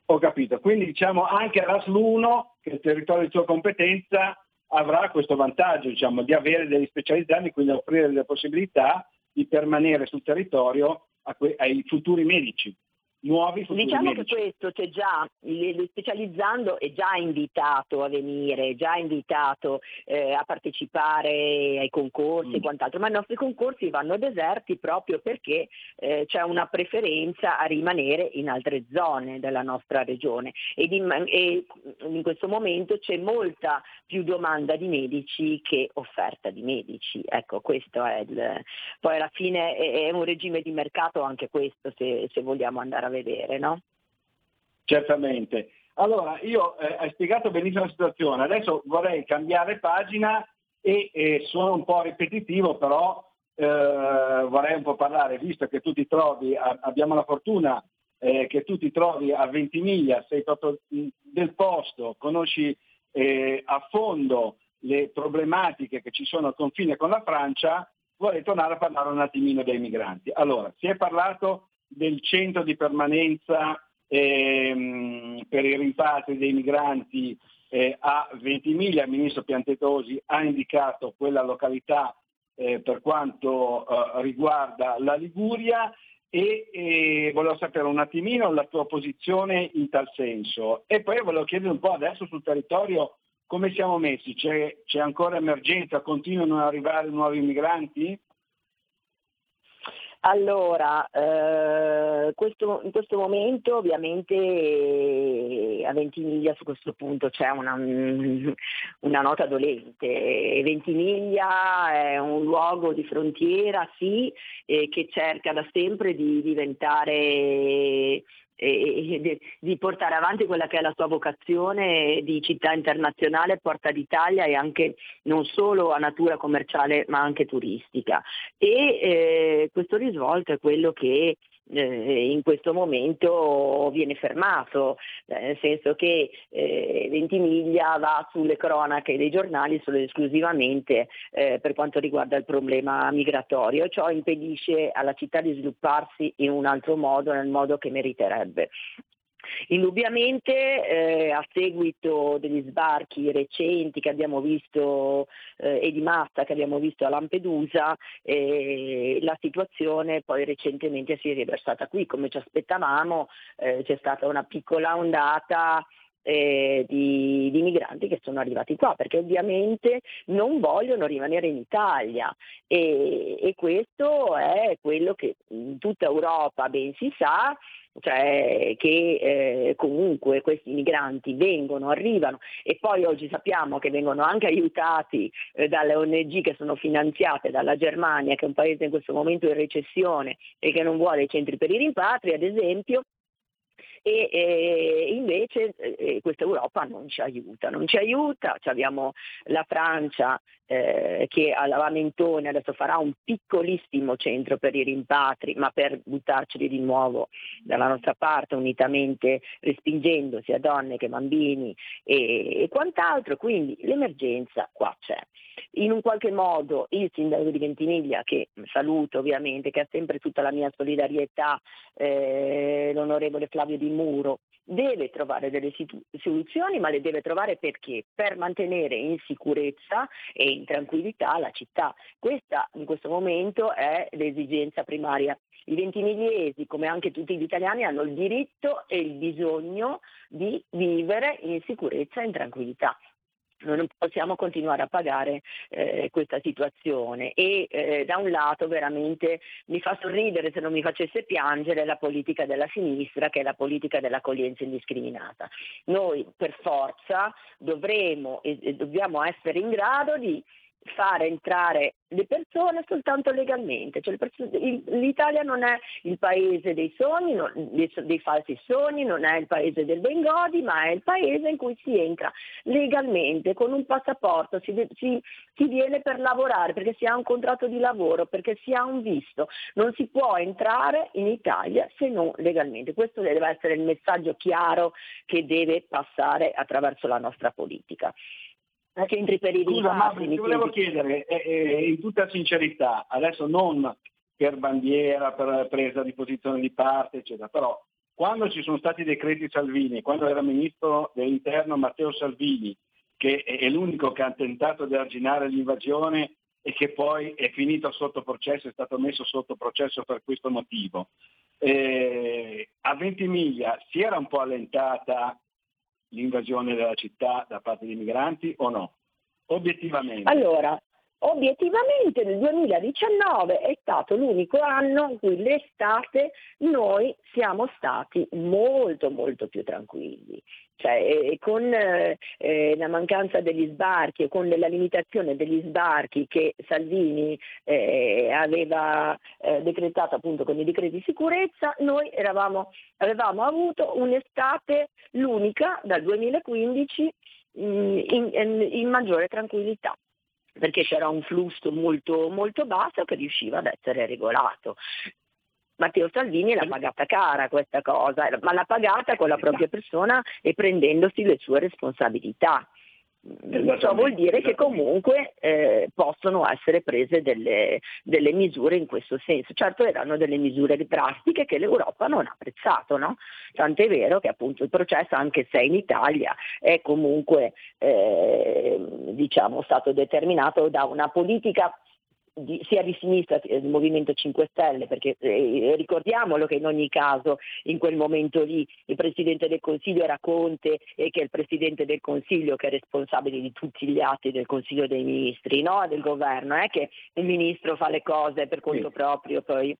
Ho capito, quindi diciamo anche l'ASL1, che è il territorio di sua competenza, avrà questo vantaggio diciamo, di avere degli specializzati, quindi offrire delle possibilità di permanere sul territorio que- ai futuri medici nuovi futuri Diciamo medici. che questo c'è già, lo specializzando è già invitato a venire, è già invitato eh, a partecipare ai concorsi mm. e quant'altro, ma i nostri concorsi vanno deserti proprio perché eh, c'è una preferenza a rimanere in altre zone della nostra regione ed in, e in questo momento c'è molta più domanda di medici che offerta di medici. Ecco, questo è il, poi alla fine è, è un regime di mercato anche questo se, se vogliamo andare a vedere, no? Certamente. Allora, io eh, hai spiegato benissimo la situazione, adesso vorrei cambiare pagina e, e sono un po' ripetitivo, però eh, vorrei un po' parlare, visto che tu ti trovi, a, abbiamo la fortuna eh, che tu ti trovi a Ventimiglia, sei proprio del posto, conosci eh, a fondo le problematiche che ci sono al confine con la Francia, vorrei tornare a parlare un attimino dei migranti. Allora, si è parlato del centro di permanenza ehm, per i rimpatri dei migranti eh, a Ventimiglia, il ministro Piantetosi ha indicato quella località eh, per quanto eh, riguarda la Liguria e, e, volevo sapere un attimino la tua posizione in tal senso. E poi volevo chiedere un po' adesso sul territorio come siamo messi, c'è, c'è ancora emergenza, continuano ad arrivare nuovi migranti? Allora, eh, questo, in questo momento ovviamente a Ventimiglia su questo punto c'è una, una nota dolente. Ventimiglia è un luogo di frontiera, sì, eh, che cerca da sempre di diventare e, di portare avanti quella che è la sua vocazione di città internazionale, porta d'Italia e anche non solo a natura commerciale ma anche turistica. E eh, questo risvolto è quello che eh, in questo momento viene fermato, eh, nel senso che eh, Ventimiglia va sulle cronache dei giornali solo esclusivamente eh, per quanto riguarda il problema migratorio ciò impedisce alla città di svilupparsi in un altro modo, nel modo che meriterebbe. Indubbiamente eh, a seguito degli sbarchi recenti che abbiamo visto eh, e di massa che abbiamo visto a Lampedusa, eh, la situazione poi recentemente si è riversata qui, come ci aspettavamo, eh, c'è stata una piccola ondata eh, di, di, migranti che sono arrivati qua, perché ovviamente non vogliono rimanere in Italia. E, e questo è quello che in tutta Europa ben si sa cioè che eh, comunque questi migranti vengono, arrivano. E poi oggi sappiamo che vengono anche aiutati eh, dalle ONG che sono finanziate dalla Germania, che è un paese in questo momento in recessione e che non vuole i centri per i rimpatri, ad esempio, e eh, invece eh, questa Europa non ci aiuta, non ci aiuta, cioè abbiamo la Francia eh, che a Lamentone adesso farà un piccolissimo centro per i rimpatri, ma per buttarceli di nuovo dalla nostra parte unitamente respingendo sia donne che bambini e, e quant'altro, quindi l'emergenza qua c'è. In un qualche modo il sindaco di Ventimiglia, che saluto ovviamente, che ha sempre tutta la mia solidarietà, eh, l'onorevole Flavio Di Muro, deve trovare delle situ- soluzioni, ma le deve trovare perché? Per mantenere in sicurezza e in tranquillità la città. Questa in questo momento è l'esigenza primaria. I ventimiliesi, come anche tutti gli italiani, hanno il diritto e il bisogno di vivere in sicurezza e in tranquillità non possiamo continuare a pagare eh, questa situazione e eh, da un lato veramente mi fa sorridere se non mi facesse piangere la politica della sinistra che è la politica dell'accoglienza indiscriminata. Noi per forza dovremo e, dobbiamo essere in grado di fare entrare le persone soltanto legalmente. Cioè L'Italia non è il paese dei sogni, non, dei, dei, falsi sogni, non è il paese del Bengodi, ma è il paese in cui si entra legalmente, con un passaporto, si, si, si viene per lavorare, perché si ha un contratto di lavoro, perché si ha un visto. Non si può entrare in Italia se non legalmente. Questo deve essere il messaggio chiaro che deve passare attraverso la nostra politica che entri per i Scusa, ma ti volevo chiedere, eh, eh, in tutta sincerità, adesso non per bandiera, per presa di posizione di parte, eccetera, però quando ci sono stati i decreti Salvini, quando era ministro dell'interno Matteo Salvini, che è l'unico che ha tentato di arginare l'invasione e che poi è finito sotto processo, è stato messo sotto processo per questo motivo. Eh, a Ventimiglia si era un po' allentata l'invasione della città da parte dei migranti o no? Obiettivamente. Allora, Obiettivamente nel 2019 è stato l'unico anno in cui l'estate noi siamo stati molto molto più tranquilli. Cioè, con eh, la mancanza degli sbarchi e con la limitazione degli sbarchi che Salvini eh, aveva eh, decretato appunto con i decreti di sicurezza, noi eravamo, avevamo avuto un'estate l'unica dal 2015 in, in, in maggiore tranquillità perché c'era un flusso molto, molto basso che riusciva ad essere regolato. Matteo Salvini l'ha pagata cara questa cosa, ma l'ha pagata con la propria persona e prendendosi le sue responsabilità. Ciò vuol dire che comunque eh, possono essere prese delle, delle, misure in questo senso. Certo erano delle misure drastiche che l'Europa non ha apprezzato, no? tant'è vero che appunto il processo, anche se in Italia, è comunque eh, diciamo, stato determinato da una politica di, sia di sinistra sia del Movimento 5 Stelle, perché eh, ricordiamolo che in ogni caso in quel momento lì il Presidente del Consiglio era Conte e che è il Presidente del Consiglio che è responsabile di tutti gli atti del Consiglio dei Ministri, no? del governo, è che il Ministro fa le cose per conto sì. proprio poi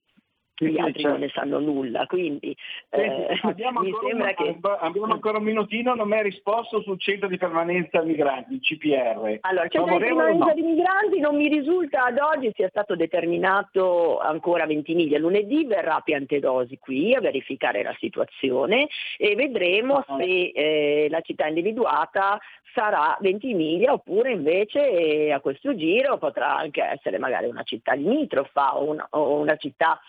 gli altri non ne sanno nulla, quindi eh, abbiamo, mi sembra un, che... abbiamo ancora un minutino, non mi hai risposto sul centro di permanenza migranti, il CPR. Allora, il centro di permanenza no? di migranti non mi risulta ad oggi sia stato determinato ancora a Ventimiglia. Lunedì verrà Piantedosi qui a verificare la situazione e vedremo ah, se eh, la città individuata sarà Ventimiglia oppure invece eh, a questo giro potrà anche essere magari una città limitrofa o una, o una città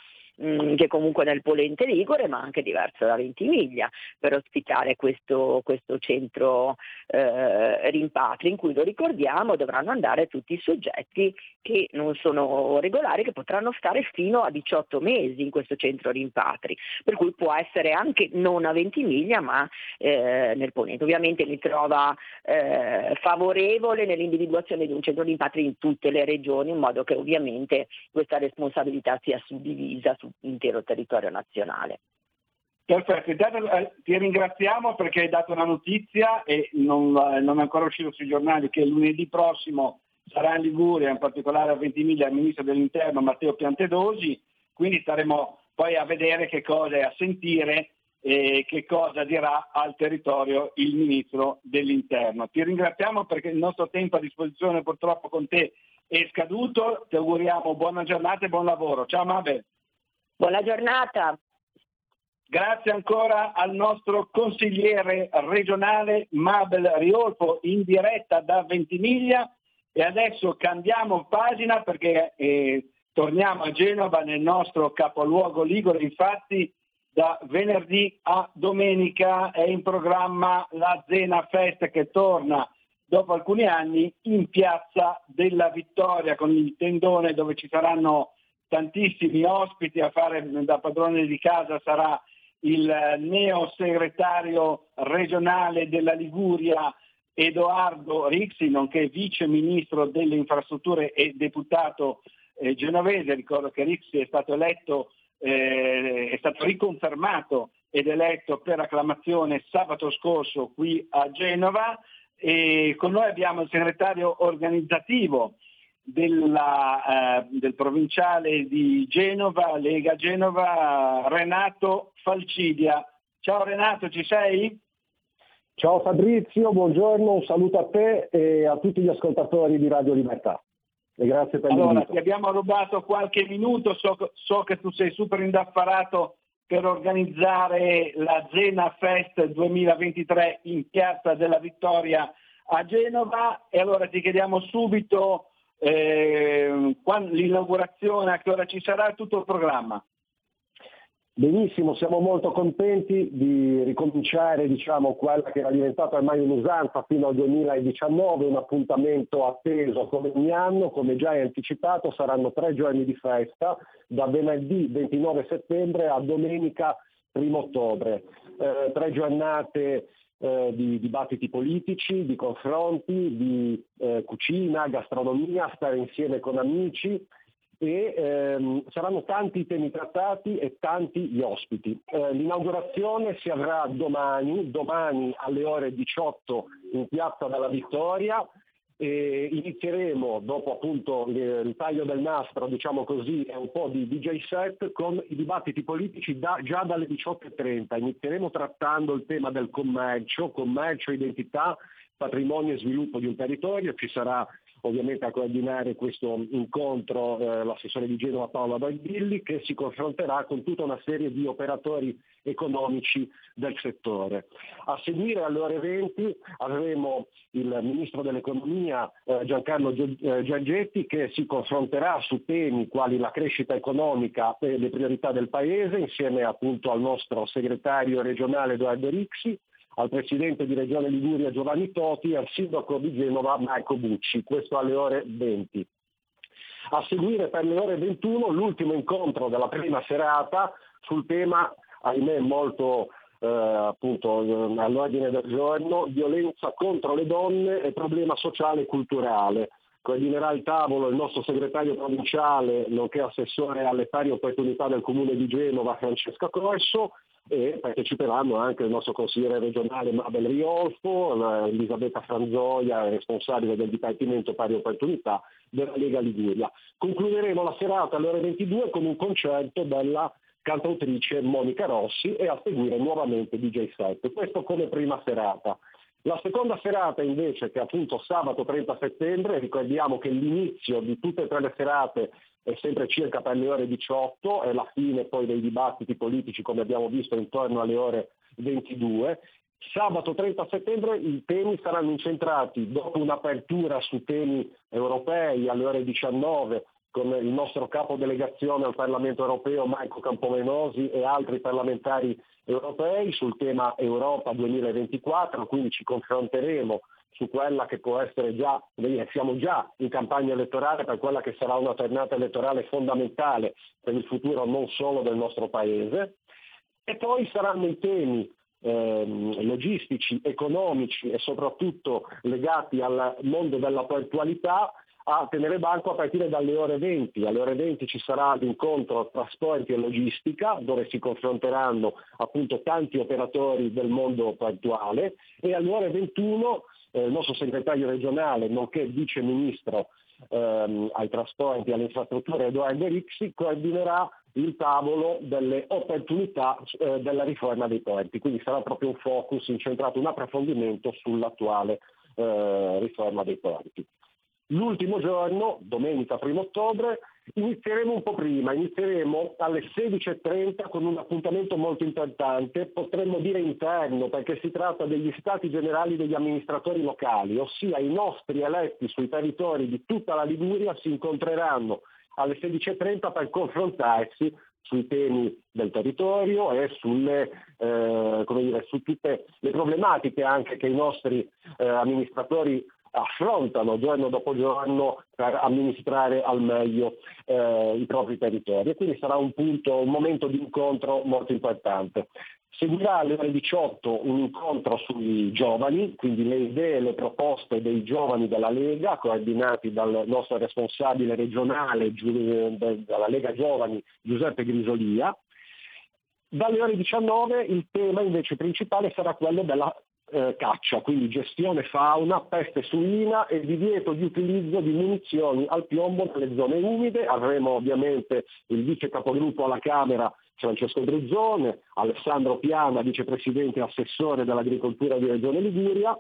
Mm, che comunque nel Polente Ligure, ma anche diverso da Ventimiglia, per ospitare questo, questo centro eh, rimpatri, in cui lo ricordiamo dovranno andare tutti i soggetti che non sono regolari, che potranno stare fino a 18 mesi in questo centro rimpatri, per cui può essere anche non a Ventimiglia ma eh, nel Ponente. Ovviamente mi trova eh, favorevole nell'individuazione di un centro rimpatri in tutte le regioni, in modo che ovviamente questa responsabilità sia suddivisa su l'intero territorio nazionale. Perfetto, eh, ti ringraziamo perché hai dato una notizia e non, eh, non è ancora uscito sui giornali che lunedì prossimo sarà in Liguria, in particolare a Ventimiglia, il ministro dell'interno Matteo Piantedosi, quindi staremo poi a vedere che cosa è a sentire e che cosa dirà al territorio il ministro dell'interno. Ti ringraziamo perché il nostro tempo a disposizione purtroppo con te è scaduto, ti auguriamo buona giornata e buon lavoro. Ciao Mabel. Buona giornata. Grazie ancora al nostro consigliere regionale Mabel Riolfo in diretta da Ventimiglia e adesso cambiamo pagina perché eh, torniamo a Genova nel nostro capoluogo Ligure. Infatti da venerdì a domenica è in programma la Zena Fest che torna dopo alcuni anni in piazza della Vittoria con il tendone dove ci saranno tantissimi ospiti a fare da padrone di casa sarà il neo segretario regionale della Liguria Edoardo Rixi, nonché vice ministro delle infrastrutture e deputato eh, genovese. Ricordo che Rixi è stato eletto eh, è stato riconfermato ed eletto per acclamazione sabato scorso qui a Genova e con noi abbiamo il segretario organizzativo della, eh, del provinciale di Genova, Lega Genova, Renato Falcidia. Ciao Renato, ci sei? Ciao Fabrizio, buongiorno, un saluto a te e a tutti gli ascoltatori di Radio Libertà. E grazie per allora, l'invito. ti abbiamo rubato qualche minuto, so, so, che tu sei super indaffarato per organizzare la Zena Fest 2023 in Piazza della Vittoria a Genova e allora ti chiediamo subito eh, quando, l'inaugurazione, a che ora ci sarà, tutto il programma. Benissimo, siamo molto contenti di ricominciare diciamo, quella che era diventata ormai un'usanza fino al 2019, un appuntamento atteso come ogni anno, come già hai anticipato saranno tre giorni di festa, da venerdì 29 settembre a domenica 1 ottobre, eh, tre giornate eh, di dibattiti politici, di confronti, di eh, cucina, gastronomia, stare insieme con amici e ehm, saranno tanti i temi trattati e tanti gli ospiti. Eh, l'inaugurazione si avrà domani, domani alle ore 18 in Piazza della Vittoria, e inizieremo dopo appunto il taglio del nastro, diciamo così, e un po' di DJ set con i dibattiti politici da, già dalle 18.30. Inizieremo trattando il tema del commercio, commercio, identità, patrimonio e sviluppo di un territorio, ci sarà ovviamente a coordinare questo incontro eh, l'assessore di Genova Paolo Bagbilli che si confronterà con tutta una serie di operatori economici del settore. A seguire alle ore 20 avremo il Ministro dell'Economia eh, Giancarlo eh, Giorgetti che si confronterà su temi quali la crescita economica e le priorità del Paese insieme appunto al nostro segretario regionale Edoardo Rixi al presidente di Regione Liguria Giovanni Toti e al sindaco di Genova Marco Bucci, questo alle ore 20. A seguire per le ore 21 l'ultimo incontro della prima serata sul tema, ahimè molto eh, appunto eh, all'ordine del giorno, violenza contro le donne e problema sociale e culturale. Coordinerà il tavolo il nostro segretario provinciale, nonché assessore alle pari opportunità del Comune di Genova, Francesca Corso, e parteciperanno anche il nostro consigliere regionale Mabel Riolfo, Elisabetta Franzoia, responsabile del Dipartimento Pari Opportunità della Lega Liguria. Concluderemo la serata alle ore 22 con un concerto della cantautrice Monica Rossi e a seguire nuovamente DJ 7. Questo come prima serata. La seconda serata invece, che è appunto sabato 30 settembre, ricordiamo che l'inizio di tutte e tre le serate è sempre circa per le ore 18, è la fine poi dei dibattiti politici come abbiamo visto intorno alle ore 22. Sabato 30 settembre i temi saranno incentrati dopo un'apertura su temi europei alle ore 19 con il nostro capo delegazione al Parlamento europeo Marco Campomenosi e altri parlamentari europei sul tema Europa 2024, quindi ci confronteremo su quella che può essere già, siamo già in campagna elettorale per quella che sarà una tornata elettorale fondamentale per il futuro non solo del nostro Paese. E poi saranno i temi ehm, logistici, economici e soprattutto legati al mondo della portualità a tenere banco a partire dalle ore 20. Alle ore 20 ci sarà l'incontro trasporti e logistica dove si confronteranno appunto tanti operatori del mondo portuale e alle ore 21 eh, il nostro segretario regionale nonché vice ministro ehm, ai trasporti e alle infrastrutture Edoardo Rixi coordinerà il tavolo delle opportunità eh, della riforma dei porti, quindi sarà proprio un focus incentrato, un approfondimento sull'attuale eh, riforma dei porti. L'ultimo giorno, domenica 1 ottobre, inizieremo un po' prima, inizieremo alle 16.30 con un appuntamento molto importante, potremmo dire interno perché si tratta degli stati generali degli amministratori locali, ossia i nostri eletti sui territori di tutta la Liguria si incontreranno alle 16.30 per confrontarsi sui temi del territorio e sulle, eh, dire, su tutte le problematiche anche che i nostri eh, amministratori affrontano giorno dopo giorno per amministrare al meglio eh, i propri territori e quindi sarà un punto, un momento di incontro molto importante. Seguirà alle ore 18 un incontro sui giovani, quindi le idee e le proposte dei giovani della Lega, coordinati dal nostro responsabile regionale eh, della Lega Giovani Giuseppe Grisolia. Dalle ore 19 il tema invece principale sarà quello della eh, caccia, quindi gestione fauna, peste suina e divieto di utilizzo di munizioni al piombo nelle zone umide. Avremo ovviamente il vice capogruppo alla Camera Francesco Drizzone, Alessandro Piana, vicepresidente e assessore dell'agricoltura di Regione Liguria,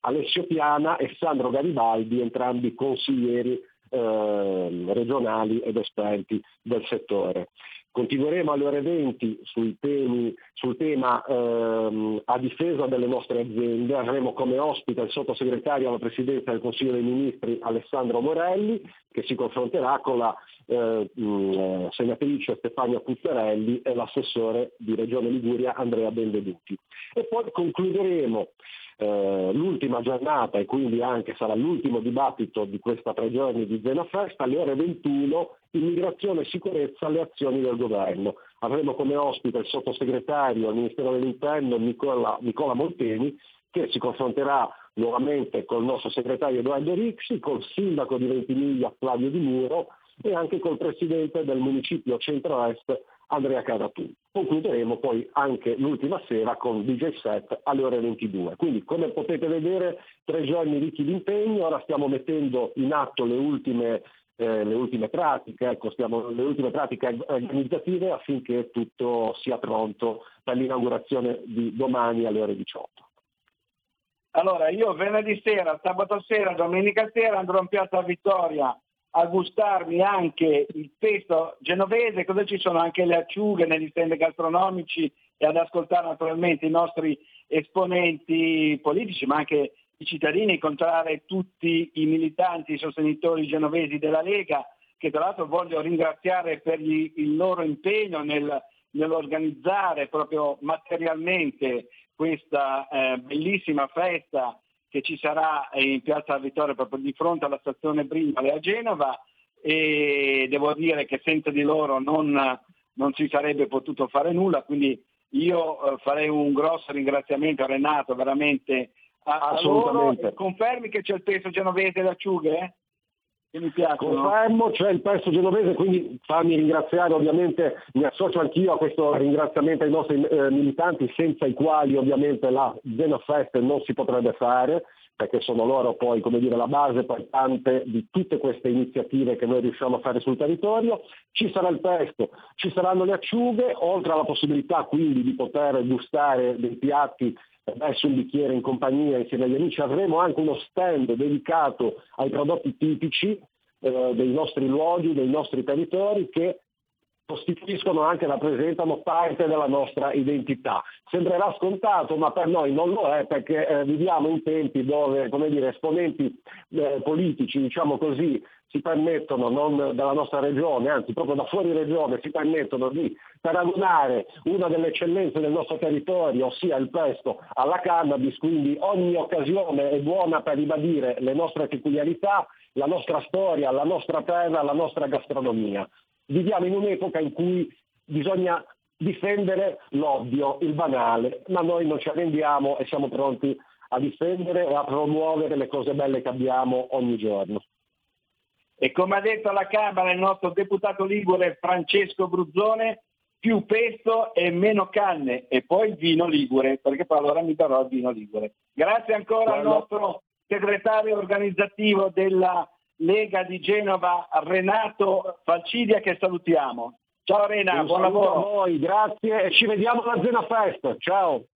Alessio Piana e Sandro Garibaldi, entrambi consiglieri eh, regionali ed esperti del settore. Continueremo alle ore 20 temi, sul tema ehm, a difesa delle nostre aziende. Avremo come ospite il sottosegretario alla Presidenza del Consiglio dei Ministri Alessandro Morelli che si confronterà con la eh, mh, senatrice Stefania Puzzarelli e l'assessore di Regione Liguria Andrea Benveduti. E poi concluderemo eh, l'ultima giornata e quindi anche sarà l'ultimo dibattito di questa tre giorni di Zena Fest alle ore 21 immigrazione e sicurezza alle azioni del governo. Avremo come ospite il sottosegretario al Ministero dell'Interno Nicola, Nicola Molteni che si confronterà nuovamente con il nostro segretario Edoardo Rixi, col sindaco di Ventimiglia Flavio Di Muro e anche col presidente del municipio centro-est Andrea Caratù. Concluderemo poi anche l'ultima sera con DJ set alle ore 22. Quindi come potete vedere tre giorni ricchi di impegno, ora stiamo mettendo in atto le ultime, eh, le ultime pratiche, ecco, stiamo, le ultime pratiche organizzative affinché tutto sia pronto per l'inaugurazione di domani alle ore 18. Allora, io venerdì sera, sabato sera, domenica sera andrò in piazza Vittoria a gustarmi anche il pesto genovese, così ci sono anche le acciughe negli stand gastronomici e ad ascoltare naturalmente i nostri esponenti politici, ma anche i cittadini, incontrare tutti i militanti, i sostenitori genovesi della Lega, che tra l'altro voglio ringraziare per gli, il loro impegno nel, nell'organizzare proprio materialmente questa eh, bellissima festa che ci sarà in Piazza Vittoria proprio di fronte alla stazione Brindale a Genova e devo dire che senza di loro non, non si sarebbe potuto fare nulla, quindi io eh, farei un grosso ringraziamento a Renato veramente a, a loro. Confermi che c'è il peso genovese da acciughe? Che mi piacciono. Confermo, c'è il pesto genovese, quindi fammi ringraziare ovviamente, mi associo anch'io a questo ringraziamento ai nostri eh, militanti, senza i quali ovviamente la Zenofest non si potrebbe fare, perché sono loro poi come dire, la base portante di tutte queste iniziative che noi riusciamo a fare sul territorio. Ci sarà il pesto, ci saranno le acciughe, oltre alla possibilità quindi di poter gustare dei piatti verso un bicchiere in compagnia insieme agli amici, avremo anche uno stand dedicato ai prodotti tipici eh, dei nostri luoghi, dei nostri territori che costituiscono anche, rappresentano parte della nostra identità. Sembrerà scontato, ma per noi non lo è perché eh, viviamo in tempi dove dire, esponenti eh, politici, diciamo così, si permettono, non dalla nostra regione, anzi proprio da fuori regione, si permettono di paragonare una delle eccellenze del nostro territorio, ossia il pesto, alla cannabis, quindi ogni occasione è buona per ribadire le nostre peculiarità, la nostra storia, la nostra terra, la nostra gastronomia. Viviamo in un'epoca in cui bisogna difendere l'ovvio, il banale, ma noi non ci arrendiamo e siamo pronti a difendere e a promuovere le cose belle che abbiamo ogni giorno. E come ha detto alla Camera il nostro deputato ligure Francesco Bruzzone, più pesto e meno canne e poi il vino ligure, perché poi allora mi darò il vino ligure. Grazie ancora Buono. al nostro segretario organizzativo della Lega di Genova, Renato Falcidia, che salutiamo. Ciao Rena, buon lavoro. a voi, grazie e ci vediamo alla Zena Fest. Ciao.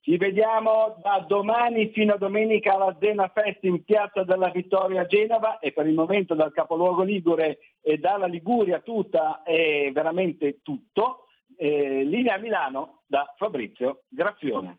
Ci vediamo da domani fino a domenica alla Zena Fest in Piazza della Vittoria a Genova e per il momento dal capoluogo Ligure e dalla Liguria tutta è veramente tutto. Eh, linea Milano da Fabrizio Graffione.